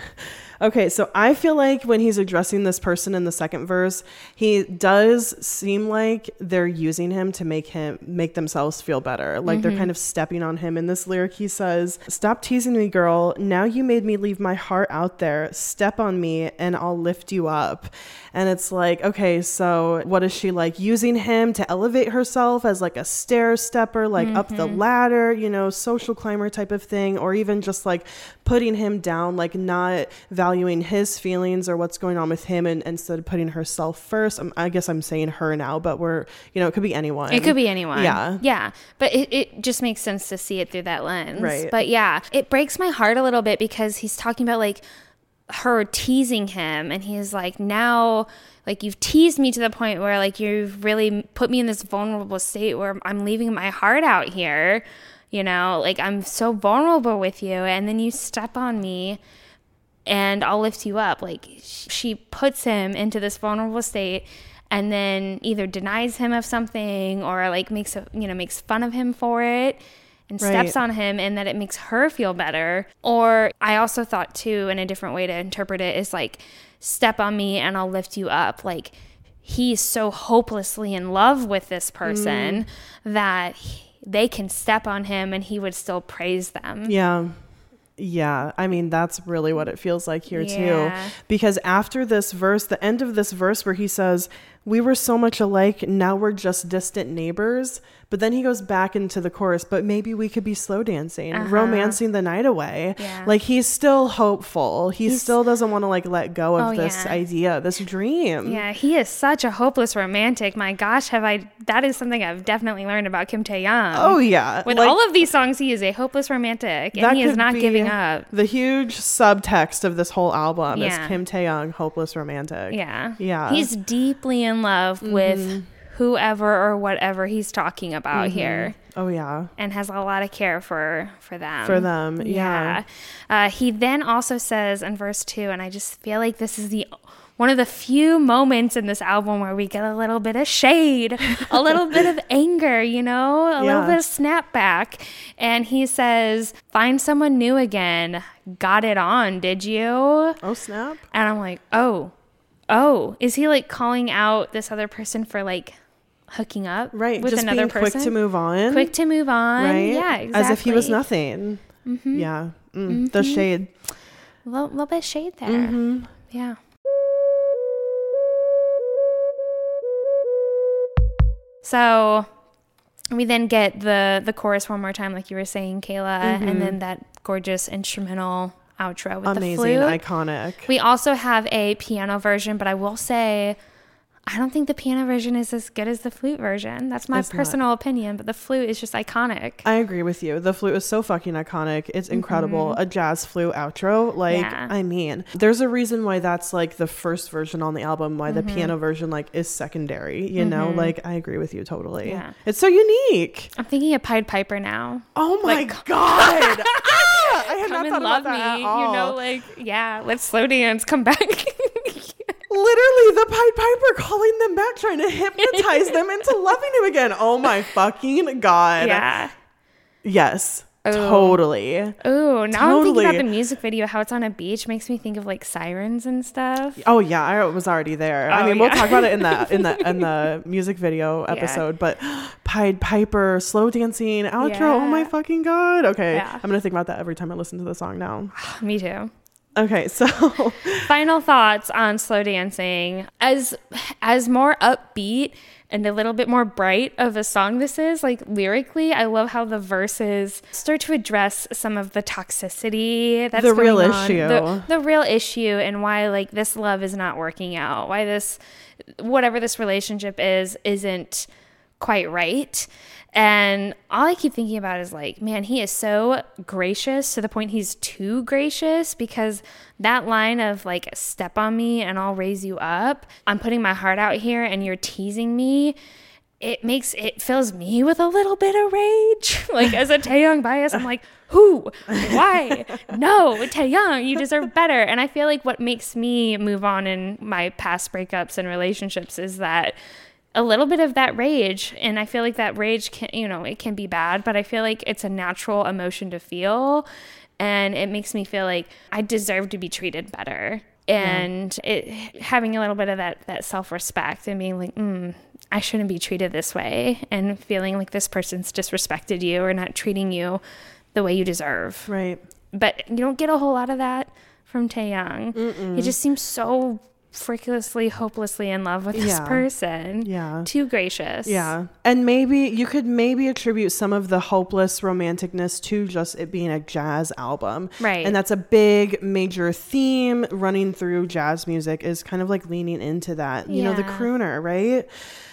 S3: Okay, so I feel like when he's addressing this person in the second verse, he does seem like they're using him to make him make themselves feel better. Like
S1: Mm-hmm.
S3: they're kind of stepping on him. In this lyric, he says, "Stop teasing me, girl. Now you made me leave my heart out there. Step on me and I'll lift you up." And it's like, okay, so what is she like using him to elevate herself as like a stair stepper, like up the
S1: Mm-hmm.
S3: ladder, you know, social climber type of thing, or even just like putting him down, like not valuing his feelings or what's going on with him, and instead of putting herself first. I'm, I guess I'm saying her now, but we're, you know, it could be anyone.
S1: It could be anyone.
S3: Yeah.
S1: Yeah. But it, it just makes sense to see it through that lens.
S3: Right.
S1: But yeah, it breaks my heart a little bit because he's talking about like her teasing him and he's like, now, like, you've teased me to the point where like you've really put me in this vulnerable state where I'm leaving my heart out here. You know, like I'm so vulnerable with you. And then you step on me and I'll lift you up. Like she puts him into this vulnerable state and then either denies him of something or like makes a, you know makes fun of him for it and steps on him and that it makes her feel better. Or I also thought too in a different way to interpret it is like step on me and I'll lift you up. Like he's so hopelessly in love with this person mm. that he- they can step on him and he would still praise them.
S3: Yeah. Yeah, I mean that's really what it feels like here
S1: Yeah.
S3: too. Because after this verse, the end of this verse where he says, "We were so much alike, now we're just distant neighbors." But then he goes back into the chorus, "But maybe we could be slow dancing, romancing the night away."
S1: Uh-huh. Yeah.
S3: Like he's still hopeful. He still doesn't want to like let go of
S1: Oh,
S3: this
S1: yeah.
S3: idea, this dream.
S1: Yeah, he is such a hopeless romantic. My gosh, have I? That is something I've definitely learned about Kim Taehyung.
S3: Oh yeah.
S1: With
S3: Like,
S1: all of these songs, he is a hopeless romantic, and he is not giving up.
S3: The huge subtext of this whole album
S1: Yeah.
S3: is Kim Taehyung, hopeless romantic.
S1: Yeah,
S3: Yeah.
S1: He's deeply in love with whoever or whatever he's talking about here.
S3: Oh yeah.
S1: And has a lot of care for for them.
S3: For them, yeah.
S1: Uh, he then also says in verse two, and I just feel like this is the one of the few moments in this album where we get a little bit of shade, a little bit of anger, you know, a little bit of snapback. And he says, "Find someone new again. Got it on, did you?"
S3: Oh snap.
S1: And I'm like, "Oh, oh, is he like calling out this other person for like hooking up
S3: Right.
S1: with
S3: just
S1: another
S3: being
S1: person?"
S3: quick to move on.
S1: Quick to move on.
S3: right?
S1: Yeah, exactly. Mm-hmm.
S3: As if he was nothing. Yeah. Mm, The shade.
S1: A little, little bit of shade there.
S3: Mm-hmm.
S1: Yeah. So we then get the the chorus one more time, like you were saying, Kayla, and then that gorgeous instrumental outro with
S3: Mm-hmm. Amazing,
S1: the flute.
S3: iconic.
S1: We also have a piano version, but I will say, I don't think the piano version is as good as the flute version. That's my
S3: It's not.
S1: personal opinion, but the flute is just iconic.
S3: I agree with you. The flute is so fucking iconic. It's incredible. A jazz flute outro. Like,
S1: Mm-hmm. Yeah.
S3: I mean, there's a reason why that's like the first version on the album, why
S1: Mm-hmm.
S3: the piano version like is secondary, you know? Like, I agree with you totally.
S1: Yeah.
S3: It's so unique.
S1: I'm thinking of Pied Piper now.
S3: Oh my
S1: Like-
S3: god. I had
S1: Come
S3: not thought
S1: love
S3: about
S1: me.
S3: that at
S1: You know, like, yeah, let's slow dance, come back.
S3: Literally, the Pied Piper calling them back, trying to hypnotize them into loving him again. Oh my fucking god.
S1: yeah.
S3: Yes.
S1: Oh.
S3: Totally.
S1: Ooh, now I'm thinking about the music video, how it's on a beach, makes me think of like sirens and stuff.
S3: Oh yeah, I was already there. I
S1: Oh,
S3: mean, we'll talk about it in the in the in the music video episode. But Pied Piper, slow dancing outro. Oh my fucking god. Okay,
S1: Yeah.
S3: I'm gonna think about that every time I listen to the song now.
S1: Me too.
S3: Okay, so
S1: Final thoughts on slow dancing. As as more upbeat and a little bit more bright of a song this is, like lyrically, I love how the verses start to address some of the toxicity that's
S3: The real
S1: on.
S3: issue.
S1: The, the real issue and why like this love is not working out. Why this whatever this relationship is isn't quite right. And all I keep thinking about is like, man, he is so gracious to the point he's too gracious because that line of like, step on me and I'll raise you up, I'm putting my heart out here and you're teasing me. It makes it fills me with a little bit of rage. like as a Taehyung bias, I'm like, who? Why? no, Taehyung, you deserve better. And I feel like what makes me move on in my past breakups and relationships is that a little bit of that rage and i feel like that rage can you know it can be bad but i feel like it's a natural emotion to feel and it makes me feel like i deserve to be treated better and it having a little bit of that that self-respect and being like mm, i shouldn't be treated this way and feeling like this person's disrespected you or not treating you the way you deserve
S3: right.
S1: but you don't get a whole lot of that from Taehyung. He just seems so freakishly, hopelessly in love with this
S3: Yeah.
S1: person.
S3: Yeah.
S1: Too gracious.
S3: Yeah. And maybe you could maybe attribute some of the hopeless romanticness to just it being a jazz album.
S1: Right.
S3: And that's a big major theme running through jazz music is kind of like leaning into that. You know, the crooner, right?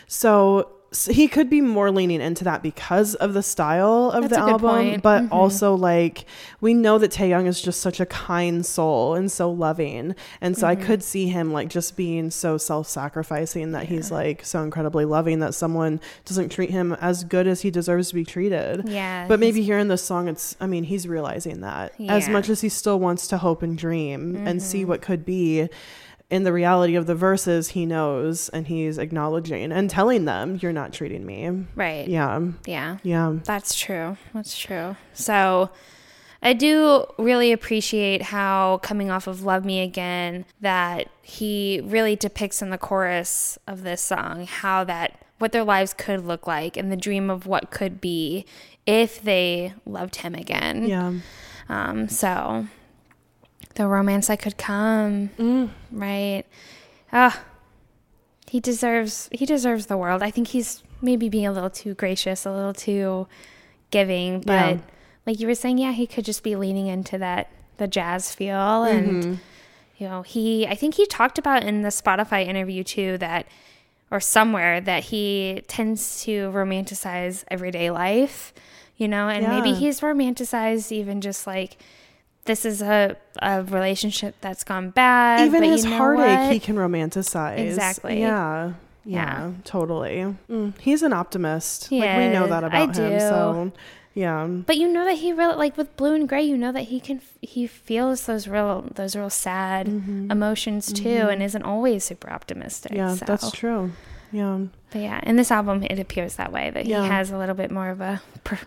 S3: So, so he could be more leaning into that because of the style of
S1: That's
S3: the album, but
S1: Mhm.
S3: also like we know that Taehyung is just such a kind soul and so loving, and so I
S1: Mm-hmm.
S3: could see him like just being so self-sacrificing that he's like so incredibly loving that someone doesn't treat him as good as he deserves to be treated.
S1: Yeah,
S3: But maybe here in this song, it's I mean he's realizing that as
S1: Yeah. Mm-hmm.
S3: much as he still wants to hope and dream and see what could be. In the reality of the verses, he knows and he's acknowledging and telling them, You're not treating me.
S1: Right.
S3: Yeah.
S1: Yeah.
S3: Yeah.
S1: That's true. That's true. So I do really appreciate how coming off of Love Me Again that he really depicts in the chorus of this song how that what their lives could look like and the dream of what could be if they loved him again.
S3: Yeah.
S1: Um, so the romance that could come,
S3: Mm.
S1: right? Ah, he deserves he deserves the world. I think he's maybe being a little too gracious, a little too giving, but
S3: Yeah.
S1: like you were saying, yeah, he could just be leaning into that the jazz feel and
S3: Mm-hmm.
S1: you know, he I think he talked about in the Spotify interview too that or somewhere that he tends to romanticize everyday life, you know, and maybe he's romanticized even just like this is a, a relationship that's gone bad.
S3: Even
S1: but
S3: his
S1: you know
S3: heartache,
S1: what?
S3: he can romanticize.
S1: Exactly.
S3: Yeah. Yeah,
S1: Yeah.
S3: totally. Mm, he's an optimist.
S1: He
S3: like we know that
S1: I
S3: about him.
S1: do.
S3: So, yeah.
S1: But you know that he really like with blue and gray. You know that he can he feels those real those real sad emotions too, and isn't always super optimistic.
S3: Mm-hmm. Yeah,
S1: so.
S3: that's true. Yeah.
S1: But yeah, in this album, it appears that way that
S3: Yeah.
S1: he has a little bit more of a per-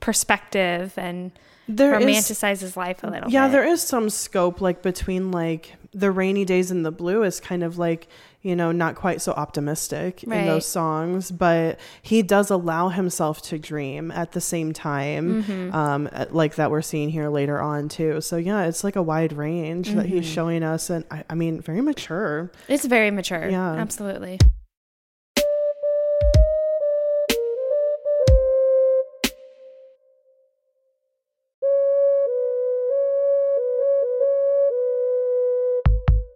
S1: perspective and
S3: There is
S1: romanticizes life a little.
S3: Yeah,
S1: bit.
S3: there is some scope like between like the rainy days and the blue is kind of like, you know, not quite so optimistic in those songs, but he does allow himself to dream at the same time,
S1: Mm-hmm.
S3: um, like that we're seeing here later on too. So yeah, it's like a wide range that he's
S1: Mm-hmm.
S3: showing us, and I, I mean, very mature.
S1: It's very mature.
S3: Yeah.
S1: absolutely.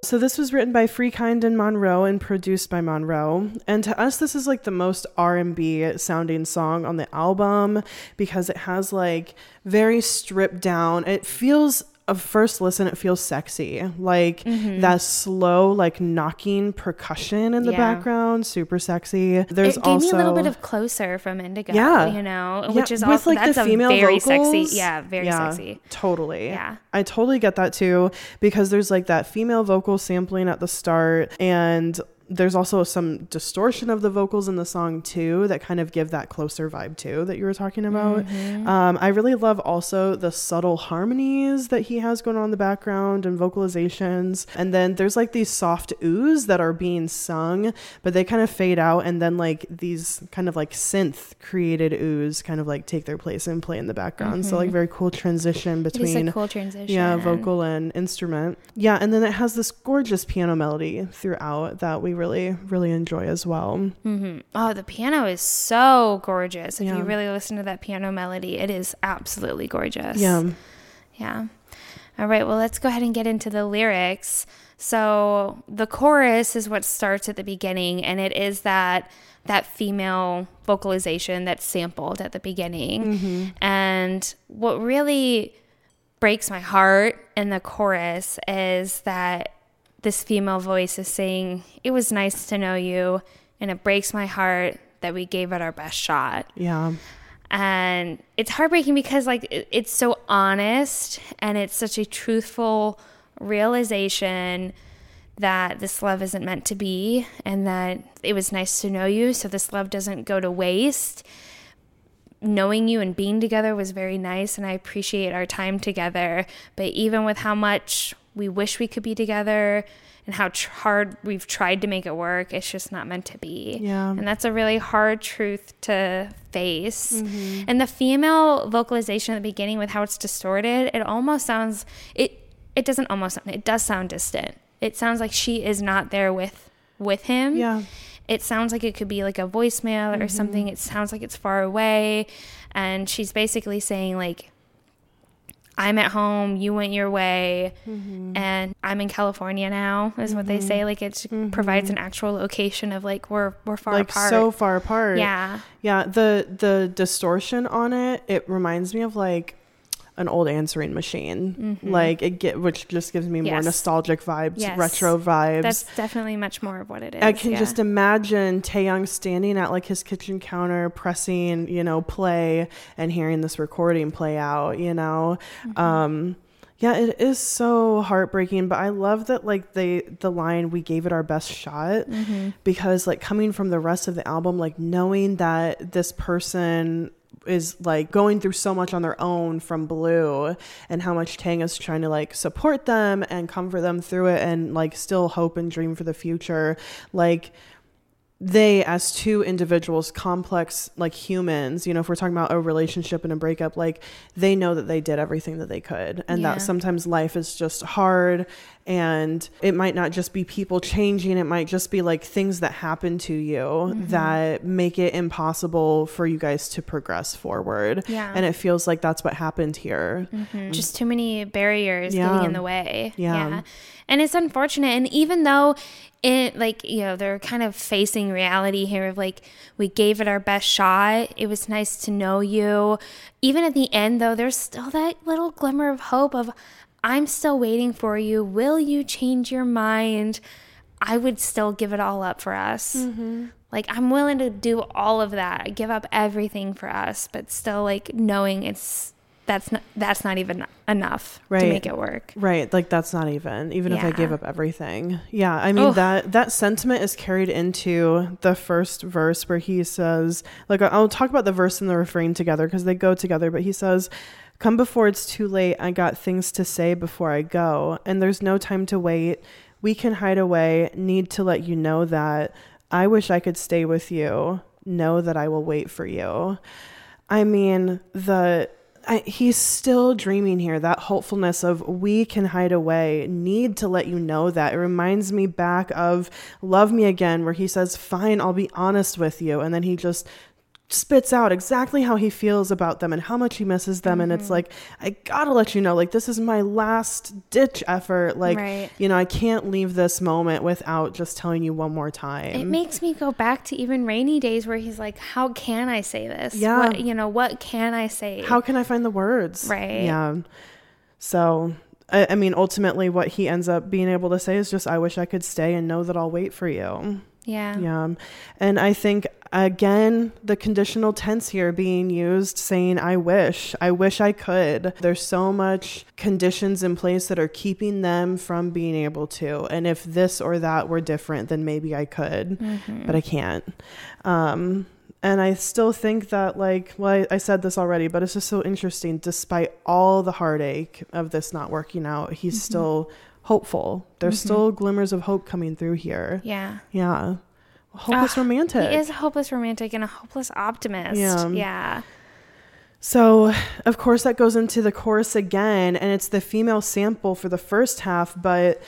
S3: So this was written by Freekind and Monroe and produced by Monroe. And to us this is like the most R&B sounding song on the album because it has like very stripped down. It feels a first listen it feels sexy. Like that slow like knocking percussion in the
S1: Mm-hmm. Yeah.
S3: background, super sexy. There's
S1: it gave
S3: also
S1: me a little bit of closer from Indigo.
S3: Yeah.
S1: you know,
S3: Yeah,
S1: which is
S3: with
S1: also
S3: like
S1: that's
S3: the female
S1: a very
S3: vocals.
S1: sexy. Yeah, very
S3: Yeah,
S1: sexy.
S3: Totally.
S1: Yeah.
S3: I totally get that too because there's like that female vocal sampling at the start and there's also some distortion of the vocals in the song too that kind of give that closer vibe too that you were talking about.
S1: Mm-hmm.
S3: Um, I really love also the subtle harmonies that he has going on in the background and vocalizations. And then there's like these soft oohs that are being sung, but they kind of fade out. And then like these kind of like synth created oohs kind of like take their place and play in the background. So like very cool transition
S1: Mm-hmm.
S3: Between
S1: a cool transition.
S3: yeah, vocal and instrument. Yeah, and then it has this gorgeous piano melody throughout that we really, really enjoy as well. Mm-hmm.
S1: Oh, the piano is so gorgeous. If
S3: Yeah.
S1: you really listen to that piano melody, it is absolutely gorgeous.
S3: Yeah.
S1: Yeah. All right, well, let's go ahead and get into the lyrics. So, the chorus is what starts at the beginning and it is that that female vocalization that's sampled at the beginning. Mm-hmm. And what really breaks my heart in the chorus is that this female voice is saying, "It was nice to know you, and it breaks my heart that we gave it our best shot."
S3: Yeah.
S1: and it's heartbreaking because like it- it's so honest and it's such a truthful realization that this love isn't meant to be and that it was nice to know you so this love doesn't go to waste knowing you and being together was very nice and I appreciate our time together but even with how much we wish we could be together and how tr- hard we've tried to make it work it's just not meant to be.
S3: Yeah.
S1: and that's a really hard truth to face.
S3: Mm-hmm.
S1: and the female vocalization at the beginning with how it's distorted it almost sounds it it doesn't almost sound it does sound distant. It sounds like she is not there with with him.
S3: Yeah.
S1: it sounds like it could be like a voicemail or something. It sounds like it's far away. And she's basically saying like i'm at home you went your way mm-hmm. and i'm in california now is what they say. Mm-hmm. Like it provides an mm-hmm. actual location of like we're we're far
S3: like
S1: apart.
S3: so far apart.
S1: yeah.
S3: Yeah, the the distortion on it, it reminds me of like an old answering machine. Like it get which just gives me more
S1: Mm-hmm.
S3: Nostalgic vibes,
S1: Yes.
S3: retro vibes.
S1: that's definitely much more of what it is
S3: I can
S1: yeah.
S3: just imagine Taehyung standing at like his kitchen counter, pressing, you know, play and hearing this recording play out, you know.
S1: Mm-hmm.
S3: Um yeah, it is so heartbreaking, but I love that like they the line we gave it our best shot
S1: Mm-hmm.
S3: because like coming from the rest of the album like knowing that this person is like going through so much on their own from Blue and how much Taehyung is trying to like support them and comfort them through it and like still hope and dream for the future. Like they as two individuals complex like humans you know if we're talking about a relationship and a breakup like they know that they did everything that they could and
S1: Yeah.
S3: that sometimes life is just hard and it might not just be people changing it might just be like things that happen to you
S1: Mm-hmm.
S3: that make it impossible for you guys to progress forward
S1: Yeah.
S3: and it feels like that's what happened here
S1: just too many barriers
S3: Yeah.
S1: getting in the way.
S3: Yeah.
S1: And it's unfortunate. And even though it, like, you know, they're kind of facing reality here of like, we gave it our best shot. It was nice to know you. Even at the end, though, there's still that little glimmer of hope of, I'm still waiting for you. Will you change your mind? I would still give it all up for us. Mm-hmm. Like I'm willing to do all of that, give up everything for us, but still like knowing it's that's not that's not even enough
S3: Right.
S1: to make it work.
S3: Right, like that's not even even if I
S1: Yeah.
S3: gave up everything. Yeah, I mean that that sentiment is carried into the first verse where he says, like I'll talk about the verse and the refrain together because they go together, but he says, "Come before it's too late. I got things to say before I go, and there's no time to wait. We can hide away. Need to let you know that I wish I could stay with you. Know that I will wait for you." I mean, the I, he's still dreaming here. That hopefulness of we can hide away. Need to let you know that. It reminds me back of Love Me Again, where he says, Fine, I'll be honest with you. And then he just spits out exactly how he feels about them and how much he misses them and
S1: Mm-hmm.
S3: it's like I got to let you know like this is my last ditch effort like
S1: Right.
S3: you know I can't leave this moment without just telling you one more time.
S1: It makes me go back to even rainy days where he's like, "How can I say this?
S3: Yeah.
S1: What, you know, what can I say?
S3: how can I find the words?
S1: Right.
S3: Yeah. So, I, I mean, ultimately, what he ends up being able to say is just, I wish I could stay and know that I'll wait for you.
S1: yeah,
S3: Yeah. And I think, again, the conditional tense here being used, saying, I wish, I wish I could. There's so much conditions in place that are keeping them from being able to. And if this or that were different, then maybe I could, mm-hmm. but I can't. Um, and I still think that, like, well, I, I said this already, but it's just so interesting. Despite all the heartache of this not working out, he's mm-hmm. still hopeful. There's mm-hmm. still glimmers of hope coming through here.
S1: yeah.
S3: Yeah. Hopeless
S1: Ah,
S3: romantic.
S1: He is a hopeless romantic and a hopeless optimist.
S3: Yeah.
S1: yeah.
S3: So, of course, that goes into the chorus again, and it's the female sample for the first half, but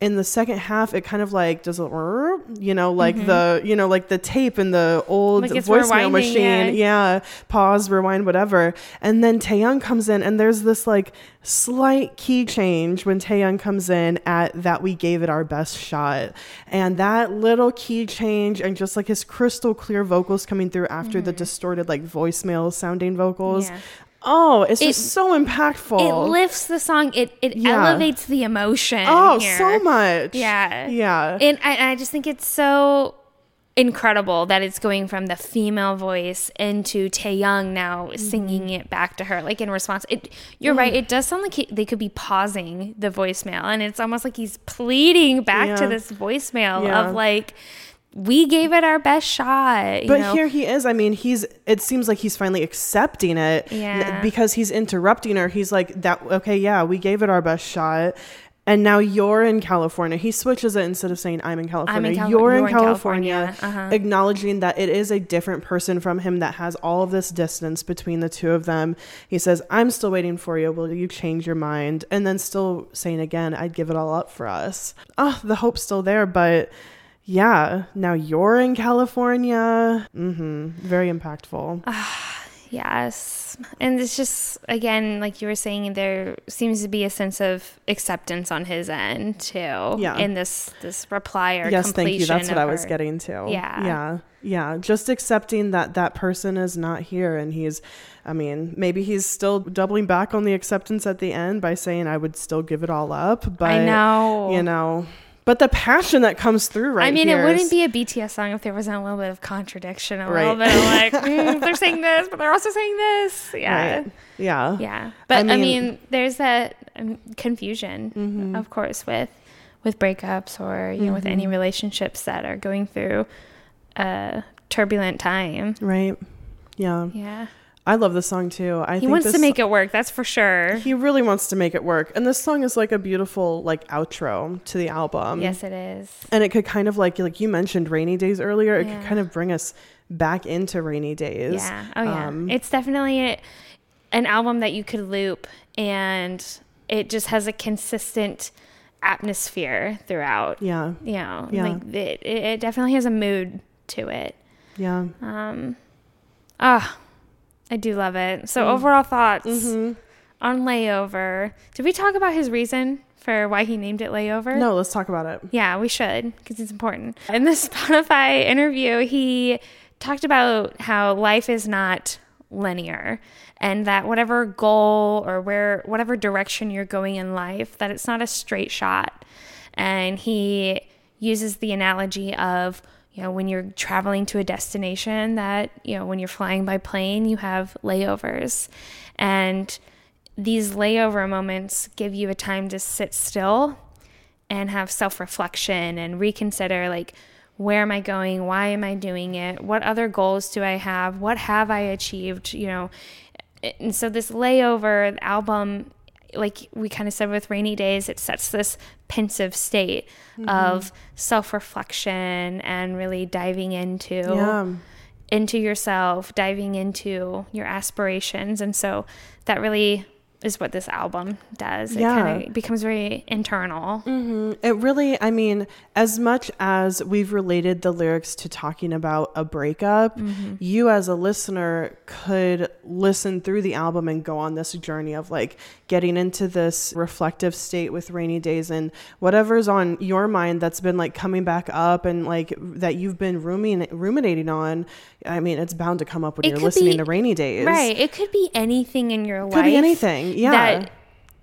S3: in the second half, it kind of like does a, you know, like the, you know, like the tape and the old
S1: Mm-hmm. Like
S3: voicemail machine. Yeah. Pause, rewind, whatever. And then Taehyung comes in, and there's this like slight key change when Taehyung comes in at that we gave it our best shot. And that little key change, and just like his crystal clear vocals coming through after the distorted, like voicemail sounding vocals.
S1: Mm-hmm. Yeah.
S3: Oh, it's
S1: It-
S3: just so impactful.
S1: It lifts the song. It it
S3: Yeah.
S1: elevates the emotion.
S3: Oh,
S1: here.
S3: so much.
S1: Yeah.
S3: Yeah.
S1: And I, I just think it's so incredible that it's going from the female voice into Taehyung now singing
S3: Mm-hmm.
S1: it back to her, like in response. It, you're right. It does sound like he, they could be pausing the voicemail, and it's almost like he's pleading back to this voicemail
S3: Yeah.
S1: of like, "We gave it our best shot." You
S3: but
S1: know?
S3: here he is. I mean, he's. It seems like he's finally accepting it.
S1: Yeah.
S3: Because he's interrupting her. He's like, "That okay? Yeah, we gave it our best shot." And now you're in California. He switches it instead of saying I'm in California.
S1: Cali-
S3: you're, in
S1: you're in
S3: California,
S1: California. Uh-huh.
S3: acknowledging that it is a different person from him that has all of this distance between the two of them. He says, "I'm still waiting for you. Will you change your mind?" And then still saying again, "I'd give it all up for us." Oh, the hope's still there, but yeah, now you're in California. Mm-hmm. Very impactful.
S1: Ah yes. And it's just, again, like you were saying, there seems to be a sense of acceptance on his end, too.
S3: Yeah.
S1: In this, this reply or
S3: yes, thank you. That's what I was
S1: her-
S3: getting to.
S1: Yeah.
S3: Yeah. Yeah. Just accepting that that person is not here and he's, I mean, maybe he's still doubling back on the acceptance at the end by saying, I would still give it all up. But,
S1: I know.
S3: you know, but the passion that comes through right
S1: I mean, it wouldn't
S3: is-
S1: be a BTS song if there wasn't a little bit of contradiction, a
S3: Right.
S1: little bit of like, mm, they're saying this, but they're also saying this. Yeah.
S3: Right. Yeah.
S1: Yeah. But I mean,
S3: mean- Mm-hmm.
S1: there's that um, confusion, of course, with with breakups or you know with any
S3: Mm-hmm.
S1: relationships that are going through a turbulent time.
S3: Right. Yeah.
S1: Yeah.
S3: I love this song too. I
S1: He
S3: think
S1: wants to make it work, that's for sure.
S3: He really wants to make it work. And this song is like a beautiful like outro to the album.
S1: yes, it is.
S3: And it could kind of like like you mentioned rainy days earlier, it
S1: Yeah.
S3: could kind of bring us back into rainy days.
S1: Yeah. Oh yeah.
S3: Um,
S1: it's definitely a, an album that you could loop and it just has a consistent atmosphere throughout.
S3: yeah.
S1: You know,
S3: Yeah.
S1: like it, it it definitely has a mood to it.
S3: Yeah.
S1: Um ah I do love it. So
S3: Mm.
S1: overall thoughts
S3: Mm-hmm.
S1: on layover. Did we talk about his reason for why he named it layover?
S3: No, let's talk about it.
S1: Yeah, we should because it's important. In the Spotify interview, he talked about how life is not linear and that whatever goal or where whatever direction you're going in life that it's not a straight shot. And he uses the analogy of you know when you're traveling to a destination that you know when you're flying by plane you have layovers and these layover moments give you a time to sit still and have self reflection and reconsider like, where am I going? Why am I doing it? What other goals do I have? What have I achieved? You know, and so this layover album, like we kind of said with Rainy Days, it sets this pensive state mm-hmm. of self reflection and really diving into
S3: Yeah.
S1: into yourself, diving into your aspirations. And so that really is what this album does. It
S3: Yeah.
S1: kind of becomes very internal. Mm-hmm.
S3: It really, I mean, as much as we've related the lyrics to talking about a breakup, mm-hmm. you as a listener could listen through the album and go on this journey of like getting into this reflective state with rainy days and whatever's on your mind that's been like coming back up and like that you've been rumin- ruminating on. I mean, it's bound to come up when
S1: It
S3: you're listening
S1: be-
S3: to rainy days.
S1: Right. It could be anything in your life.
S3: Could be anything. Yeah.
S1: That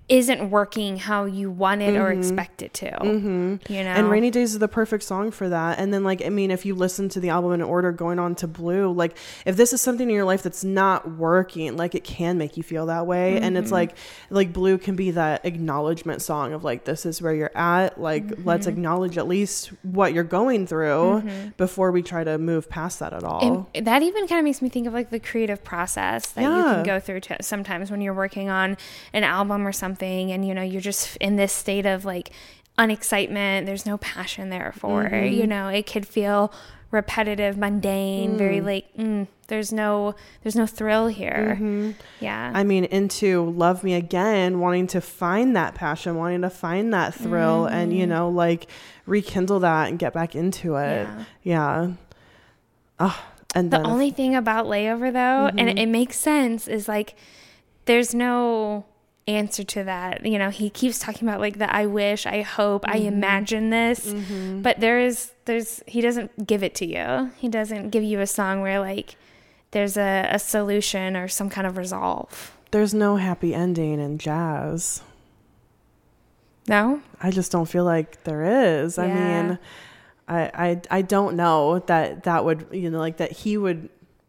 S1: isn't working how you wanted or mm-hmm. expect it to. Mm-hmm. You know.
S3: And Rainy Days is the perfect song for that. And then, like, I mean, if you listen to the album in order going on to Blue, like, if this is something in your life that's not working, like, it can make you feel that way. And it's mm-hmm. like, like, Blue can be that acknowledgement song of, like, this is where you're at. Like, let's mm-hmm. acknowledge at least what you're going through before we try to move past that at all.
S1: And that even kind of makes me think of like the creative process that you can go through to sometimes when you're working on an album or something and you know you're just in this state of like unexcitement there's no passion there for
S3: Mm-hmm.
S1: you know it could feel repetitive mundane very
S3: Mm.
S1: like mm, there's no there's no thrill here yeah
S3: Mm-hmm. I mean, into Love Me Again, wanting to find that passion, wanting to find that thrill, and, you know, like rekindle that and get back into it. Yeah. Ah, and
S1: The only thing about layover though, and
S3: Mm-hmm.
S1: it, it makes sense, is like there's no answer to that. You know, he keeps talking about like the I wish, I hope, I
S3: Mm-hmm.
S1: imagine this, but there is there's he doesn't give it to you. He doesn't give you a song where like there's a, a solution or some kind of resolve.
S3: there's no happy ending in jazz.
S1: No?
S3: I just don't feel like there is. I mean, I, I I don't know that that would you know like that he would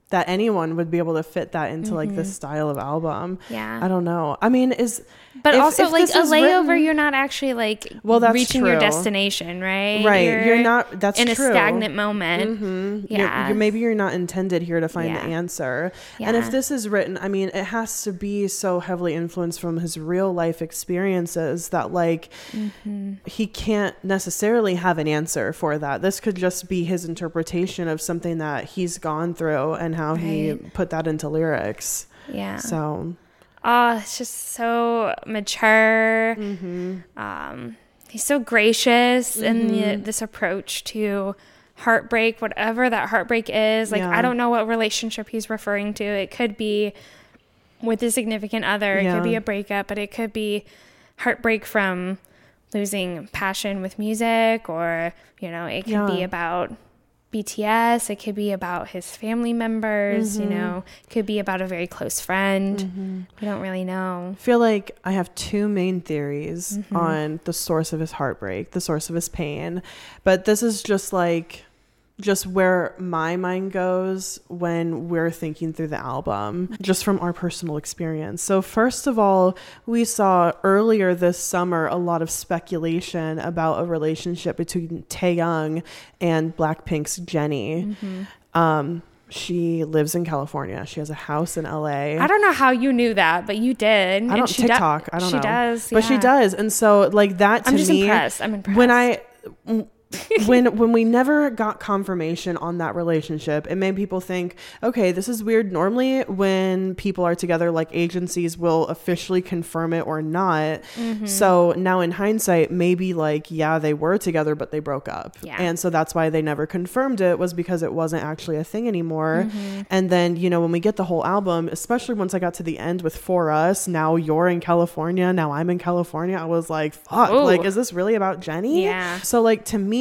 S3: that anyone would be able to fit that into like this style of album.
S1: Mm-hmm. Yeah.
S3: I don't know. I mean, is
S1: But
S3: if-
S1: also
S3: if
S1: like a layover,
S3: written-
S1: you're not actually like
S3: Well, that's
S1: reaching your destination, right?
S3: Right, you're not- that's
S1: in
S3: true. Mm-hmm.
S1: a stagnant moment.
S3: You're-
S1: Yeah.
S3: you're, maybe you're not intended here to find the
S1: Yeah.
S3: answer. And if this is written, I mean, it has to be so heavily influenced from his real life experiences that like
S1: Mm-hmm.
S3: he can't necessarily have an answer for that. This could just be his interpretation of something that he's gone through and how he put that into lyrics.
S1: yeah.
S3: So,
S1: Oh, it's just so mature.
S3: Mm-hmm.
S1: Um, he's so gracious in the,
S3: Mm-hmm.
S1: this approach to heartbreak, whatever that heartbreak is. Like,
S3: Yeah.
S1: I don't know what relationship he's referring to. It could be with a significant other, it
S3: Yeah.
S1: could be a breakup, but it could be heartbreak from losing passion with music, or, you know, it could be about. BTS, it could be about his family members,
S3: Mm-hmm.
S1: you know, it could be about a very close friend. We don't really know.
S3: I feel like I have two main theories
S1: Mm-hmm.
S3: on the source of his heartbreak, the source of his pain. But this is just like just where my mind goes when we're thinking through the album, just from our personal experience. So, first of all, we saw earlier this summer a lot of speculation about a relationship between Taehyung and Blackpink's Jennie.
S1: Mm-hmm.
S3: Um, she lives in California. She has a house in LA.
S1: I don't know how you knew that, but you did.
S3: I don't
S1: she do-
S3: TikTok. I don't
S1: she
S3: know.
S1: does,
S3: but she does, and so like that to
S1: I'm just
S3: me.
S1: impressed. I'm impressed.
S3: When I when when we never got confirmation on that relationship, it made people think, okay, this is weird. Normally, when people are together, like agencies will officially confirm it or not.
S1: Mm-hmm.
S3: So now, in hindsight, maybe like yeah, they were together, but they broke up,
S1: Yeah.
S3: and so that's why they never confirmed it was because it wasn't actually a thing anymore.
S1: Mm-hmm.
S3: And then you know when we get the whole album, especially once I got to the end with For Us, now you're in California, now I'm in California. I was like, fuck,
S1: Ooh.
S3: like is this really about Jennie?
S1: Yeah.
S3: So like to me,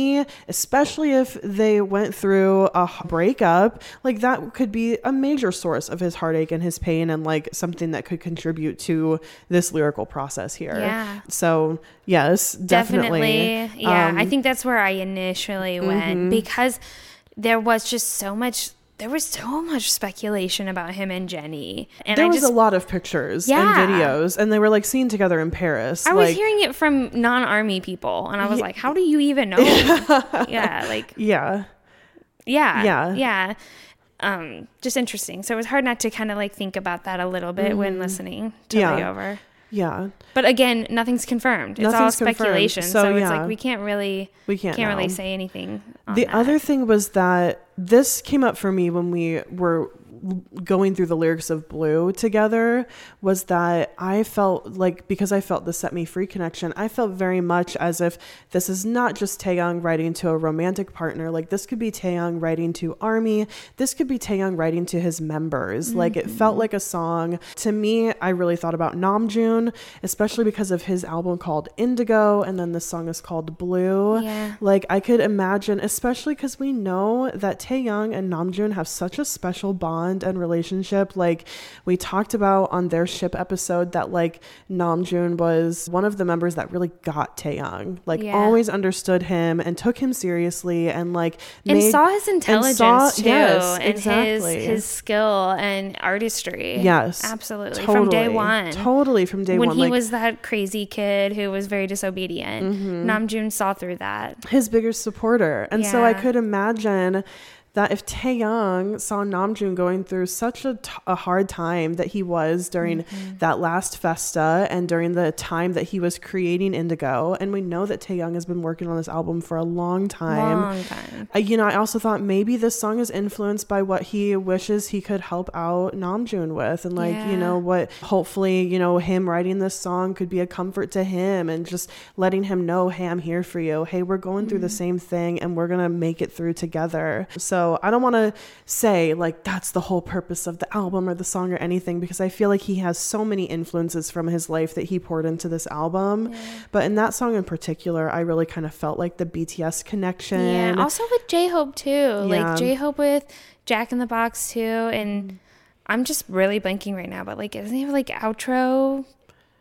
S3: especially if they went through a breakup, like that could be a major source of his heartache and his pain and like something that could contribute to this lyrical process here.
S1: Yeah.
S3: So yes, definitely.
S1: definitely, yeah,
S3: Um,
S1: I think that's where I initially
S3: mm-hmm.
S1: went because there was just so much. There was so much speculation about him and Jennie, and
S3: there
S1: I
S3: was
S1: just
S3: a lot of pictures
S1: Yeah.
S3: and videos, and they were like seen together in Paris.
S1: I was hearing it from non-army people, and I was like, "How do you even know?" yeah, like
S3: yeah,
S1: yeah,
S3: Yeah.
S1: yeah. Um, just interesting. So it was hard not to kind of like think about that a little bit when listening to
S3: Mm-hmm. Yeah.
S1: Layover.
S3: yeah.
S1: But again, nothing's confirmed. It's all
S3: Nothing's confirmed.
S1: speculation.
S3: So,
S1: So, it's like we can't really
S3: We can't
S1: can't
S3: really
S1: say anything. On
S3: The
S1: that.
S3: other thing was that this came up for me when we were going through the lyrics of Blue together was that I felt like because I felt the Set Me Free connection, I felt very much as if this is not just Taehyung writing to a romantic partner. Like this could be Taehyung writing to Army. This could be Taehyung writing to his members. Like it felt mm-hmm. like a song. To me, I really thought about Namjoon, especially because of his album called Indigo, and then the song is called Blue.
S1: Yeah.
S3: Like I could imagine, especially because we know that Taehyung and Namjoon have such a special bond and relationship. Like we talked about on their ship episode that like Namjoon was one of the members that really got Taehyung. Like
S1: Yeah.
S3: always understood him and took him seriously and like
S1: and
S3: made-
S1: saw his intelligence
S3: saw-
S1: too,
S3: yes,
S1: and
S3: exactly.
S1: his his skill and artistry.
S3: Yes,
S1: absolutely. From day one,
S3: Totally from day
S1: when
S3: one.
S1: When he
S3: like,
S1: was that crazy kid who was very disobedient,
S3: Mm-hmm.
S1: Namjoon saw through that.
S3: his biggest supporter. And so I could imagine that if Taehyung saw Namjoon going through such a, t- a hard time that he was during
S1: Mm-hmm.
S3: that last festa and during the time that he was creating Indigo, and we know that Taehyung has been working on this album for a long time.
S1: Long time.
S3: Uh, you know, I also thought maybe this song is influenced by what he wishes he could help out Namjoon with, and like you know what, hopefully you know him writing this song could be a comfort to him, and just letting him know, hey, I'm here for you. Hey, we're going through the same thing, and we're gonna make it through together. So I don't want to say like that's the whole purpose of the album or the song or anything because I feel like he has so many influences from his life that he poured into this album. But in that song in particular, I really kind of felt like the BTS connection.
S1: Yeah. Also with J Hope too.
S3: Yeah.
S1: Like J Hope with Jack in the Box too, and mm. I'm just really blanking right now. But like, doesn't he have like outro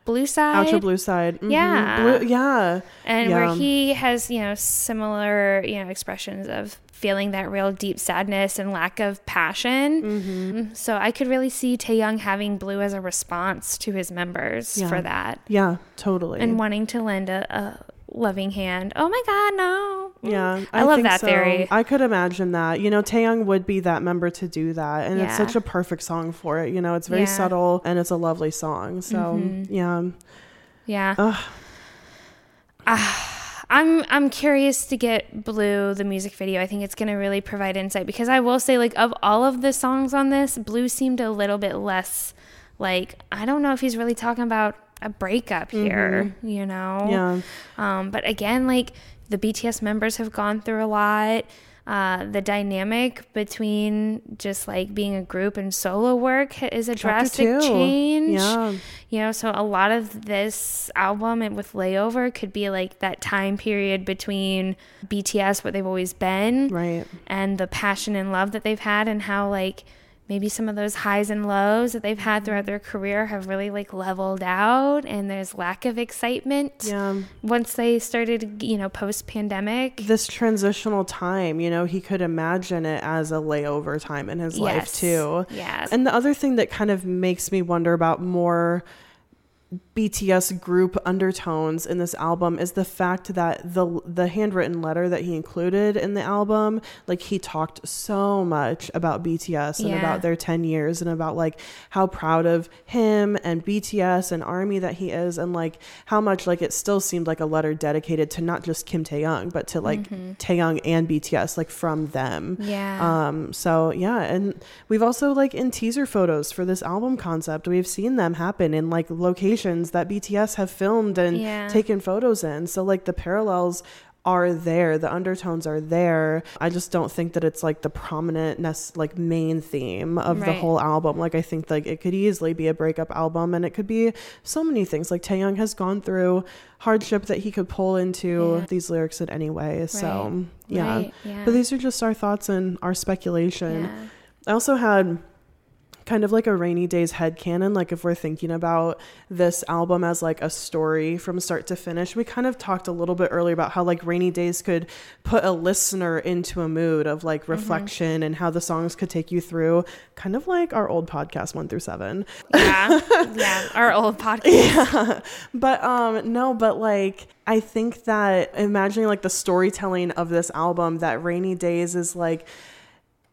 S1: Blue Side?
S3: Outro Blue Side. Mhm.
S1: Yeah.
S3: Blue, yeah.
S1: and
S3: yeah.
S1: where he has you know similar you know expressions of feeling that real deep sadness and lack of passion
S3: Mm-hmm.
S1: so i could really see taehyung having blue as a response to his members
S3: Yeah.
S1: for that
S3: Yeah, totally.
S1: and wanting to lend a, a loving hand oh my god no
S3: yeah,
S1: I love
S3: think
S1: that theory.
S3: I could imagine that. You know, Taehyung would be that member to do that, and it's such a perfect song for it. You know, it's very
S1: Yeah. Mm-hmm.
S3: subtle and it's a lovely song. So yeah,
S1: yeah
S3: Ugh.
S1: Ah, I'm I'm curious to get Blue the music video. I think it's gonna really provide insight because I will say like of all of the songs on this, Blue seemed a little bit less like I don't know if he's really talking about a breakup here, you know?
S3: Mm-hmm. yeah,
S1: Um, but again, like the BTS members have gone through a lot. Uh, the dynamic between just like being a group and solo work is a
S3: Chapter
S1: drastic
S3: two.
S1: change.
S3: Yeah.
S1: You know, so a lot of this album and with Layover could be like that time period between BTS, what they've always been,
S3: right.
S1: and the passion and love that they've had, and how like maybe some of those highs and lows that they've had throughout mm-hmm. their career have really like leveled out, and there's lack of excitement
S3: Yeah.
S1: once they started, you know, post pandemic.
S3: This transitional time, you know, he could imagine it as a layover time in his life too.
S1: Yes.
S3: And the other thing that kind of makes me wonder about more BTS group undertones in this album is the fact that the the handwritten letter that he included in the album, like he talked so much about BTS and
S1: Yeah.
S3: about their 10 years and about like how proud of him and BTS and Army that he is and like how much like it still seemed like a letter dedicated to not just Kim Taehyung but to like Taehyung and BTS like from them.
S1: Mm-hmm. Yeah.
S3: Um, so yeah, and we've also like in teaser photos for this album concept, we've seen them happen in like locations that BTS have filmed and
S1: Yeah.
S3: taken photos in. So like the parallels are there, the undertones are there. I just don't think that it's like the prominent like main theme of the whole album. Like I think like it could easily be a breakup album and it could be so many things. Like Taehyung has gone through hardship that he could pull into
S1: Yeah.
S3: these lyrics in any way. So yeah.
S1: Right, yeah.
S3: But these are just our thoughts and our speculation.
S1: Yeah.
S3: I also had kind of like a rainy days head headcanon like if we're thinking about this album as like a story from start to finish we kind of talked a little bit earlier about how like rainy days could put a listener into a mood of like reflection and how the songs could take you through kind of like our old podcast one through seven
S1: yeah. yeah. Our old podcast. Yeah.
S3: But um no but like i think that imagining like the storytelling of this album that rainy days is like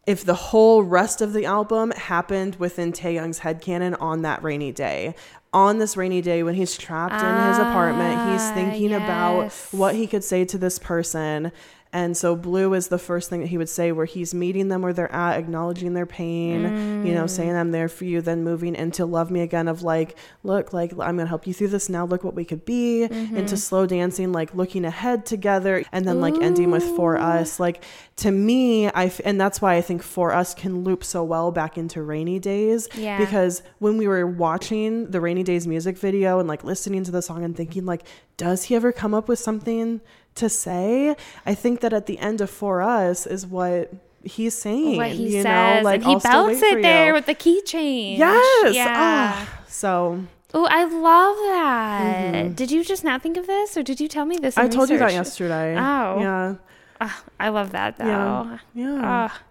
S3: if the whole rest of the album happened within Taehyung's headcanon on that rainy day. On this rainy day when he's trapped in his apartment, he's
S1: Ah,
S3: thinking about what he could say to this person. And so blue is the first thing that he would say where he's meeting them where they're at, acknowledging their pain, you know, mm. saying I'm there for you, then moving into love me again of like, look, like I'm gonna help you through this now, look what we could be, mm-hmm. into slow dancing, like looking ahead together, and then like ending with for us. Like to me, I f- and that's why I think for us can loop so well back into rainy days.
S1: Yeah.
S3: Because when we were watching the rainy days music video and like listening to the song and thinking like, does he ever come up with something to say? I think that at the end of for us is what he's saying.
S1: what he
S3: you
S1: says,
S3: know, like
S1: and he belts it there
S3: you.
S1: with the keychain.
S3: Yes.
S1: Yeah.
S3: Ah, so
S1: Oh, I love that. Did you just not think of this, or did you tell me this?
S3: Mm-hmm. I told you that yesterday.
S1: Oh.
S3: Yeah.
S1: Ah, I love that though.
S3: Yeah. Yeah.
S1: Ah,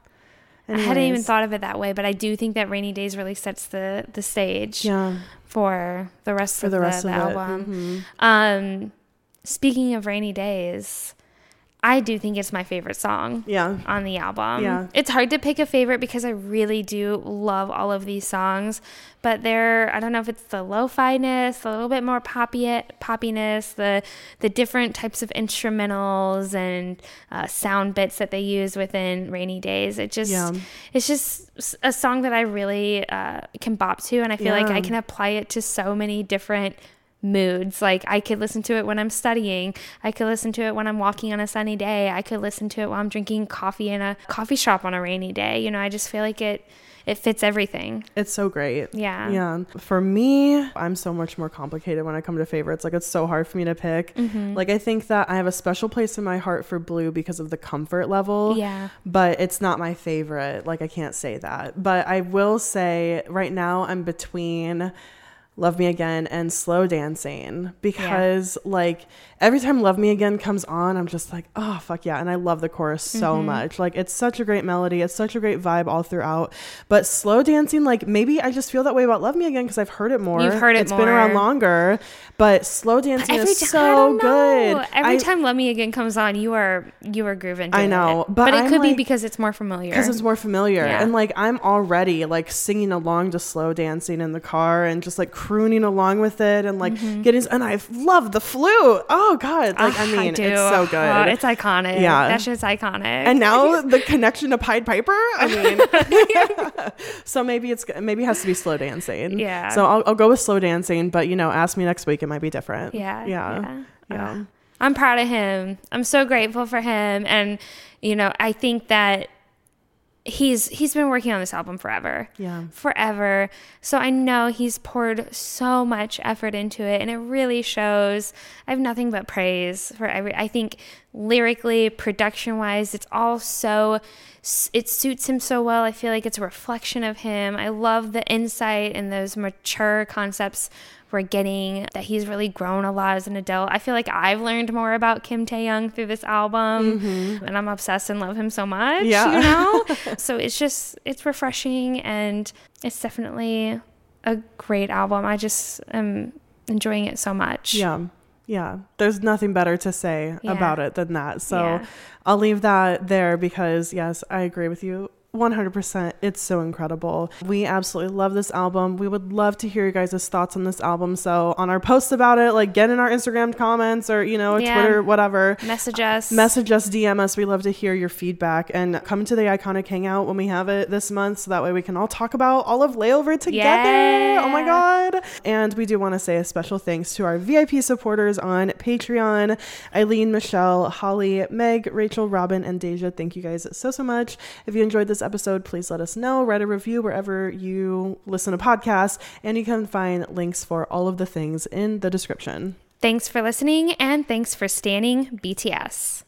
S1: I hadn't even thought of it that way, but I do think that Rainy Days really sets the the stage
S3: Yeah.
S1: For the rest
S3: For
S1: of
S3: the
S1: the,
S3: rest
S1: the
S3: of it.
S1: album. Um, speaking of Rainy Days, I do think it's my favorite song
S3: Yeah.
S1: on the album.
S3: Yeah.
S1: It's hard to pick a favorite because I really do love all of these songs, but they're I don't know if it's the lo-fi-ness, a little bit more poppy poppiness, the the different types of instrumentals and uh, sound bits that they use within Rainy Days. It just
S3: Yeah.
S1: it's just a song that I really uh, can bop to, and I feel like I can apply it to so many different moods. Like I could listen to it when I'm studying. I could listen to it when I'm walking on a sunny day. I could listen to it while I'm drinking coffee in a coffee shop on a rainy day. You know, I just feel like it it fits everything.
S3: It's so great.
S1: Yeah.
S3: Yeah. For me, I'm so much more complicated when I come to favorites. Like it's so hard for me to pick.
S1: Mm-hmm.
S3: Like I think that I have a special place in my heart for blue because of the comfort level.
S1: Yeah.
S3: But it's not my favorite. Like I can't say that. But I will say right now I'm between Love Me Again and Slow Dancing because like every time Love Me Again comes on, I'm just like, oh fuck yeah. And I love the chorus so
S1: Mm-hmm.
S3: much. Like it's such a great melody. It's such a great vibe all throughout. But Slow Dancing, like maybe I just feel that way about Love Me Again because I've heard it more.
S1: You've heard it
S3: It's been around longer. But Slow Dancing
S1: Every
S3: is
S1: time,
S3: so good.
S1: Every
S3: I-
S1: time "Love Me Again" comes on, you are you are grooving.
S3: I know,
S1: it.
S3: but
S1: it
S3: I'm
S1: could be because it's more familiar.
S3: because it's more familiar
S1: Yeah.
S3: and like i'm already like singing along to slow dancing in the car and just like crooning along with it and like getting and i love the flute oh god like i.
S1: Ah,
S3: mean
S1: do.
S3: it's so good
S1: Oh, it's iconic.
S3: Yeah.
S1: that shit's iconic.
S3: and now the connection to pied piper i mean so maybe it's maybe it has to be slow dancing
S1: Yeah.
S3: so I'll, I'll go with slow dancing but you know ask me next week it might be different
S1: Yeah.
S3: yeah yeah,
S1: Uh, I'm proud of him. I'm so grateful for him. And, you know, I think that he's he's been working on this album forever.
S3: Yeah.
S1: Forever. So I know he's poured so much effort into it and it really shows. I have nothing but praise for every I think lyrically, production wise, it's all so it suits him so well. I feel like it's a reflection of him. I love the insight and those mature concepts we're getting that he's really grown a lot as an adult. I feel like I've learned more about Kim Taehyung through this album, mm-hmm. and I'm obsessed and love him so much.
S3: Yeah.
S1: you know. so it's just it's refreshing and it's definitely a great album. I just am enjoying it so much.
S3: Yeah. Yeah. There's nothing better to say
S1: Yeah.
S3: about it than that. So
S1: Yeah.
S3: I'll leave that there because, yes, I agree with you. 100%. It's so incredible. We absolutely love this album. We would love to hear you guys' thoughts on this album. So, on our posts about it, like get in our Instagram comments or, you know,
S1: Yeah.
S3: Twitter, whatever.
S1: Message uh, us.
S3: Message us, DM us. We love to hear your feedback and come to the iconic hangout when we have it this month. So that way we can all talk about all of layover together. Oh my God. And we do want to say a special thanks to our VIP supporters on Patreon Eileen, Michelle, Holly, Meg, Rachel, Robin, and Deja. Thank you guys so, so much. If you enjoyed episode, please let us know. Write a review wherever you listen to podcasts. And you can find links for all of the things in the description.
S1: Thanks for listening and thanks for stanning BTS.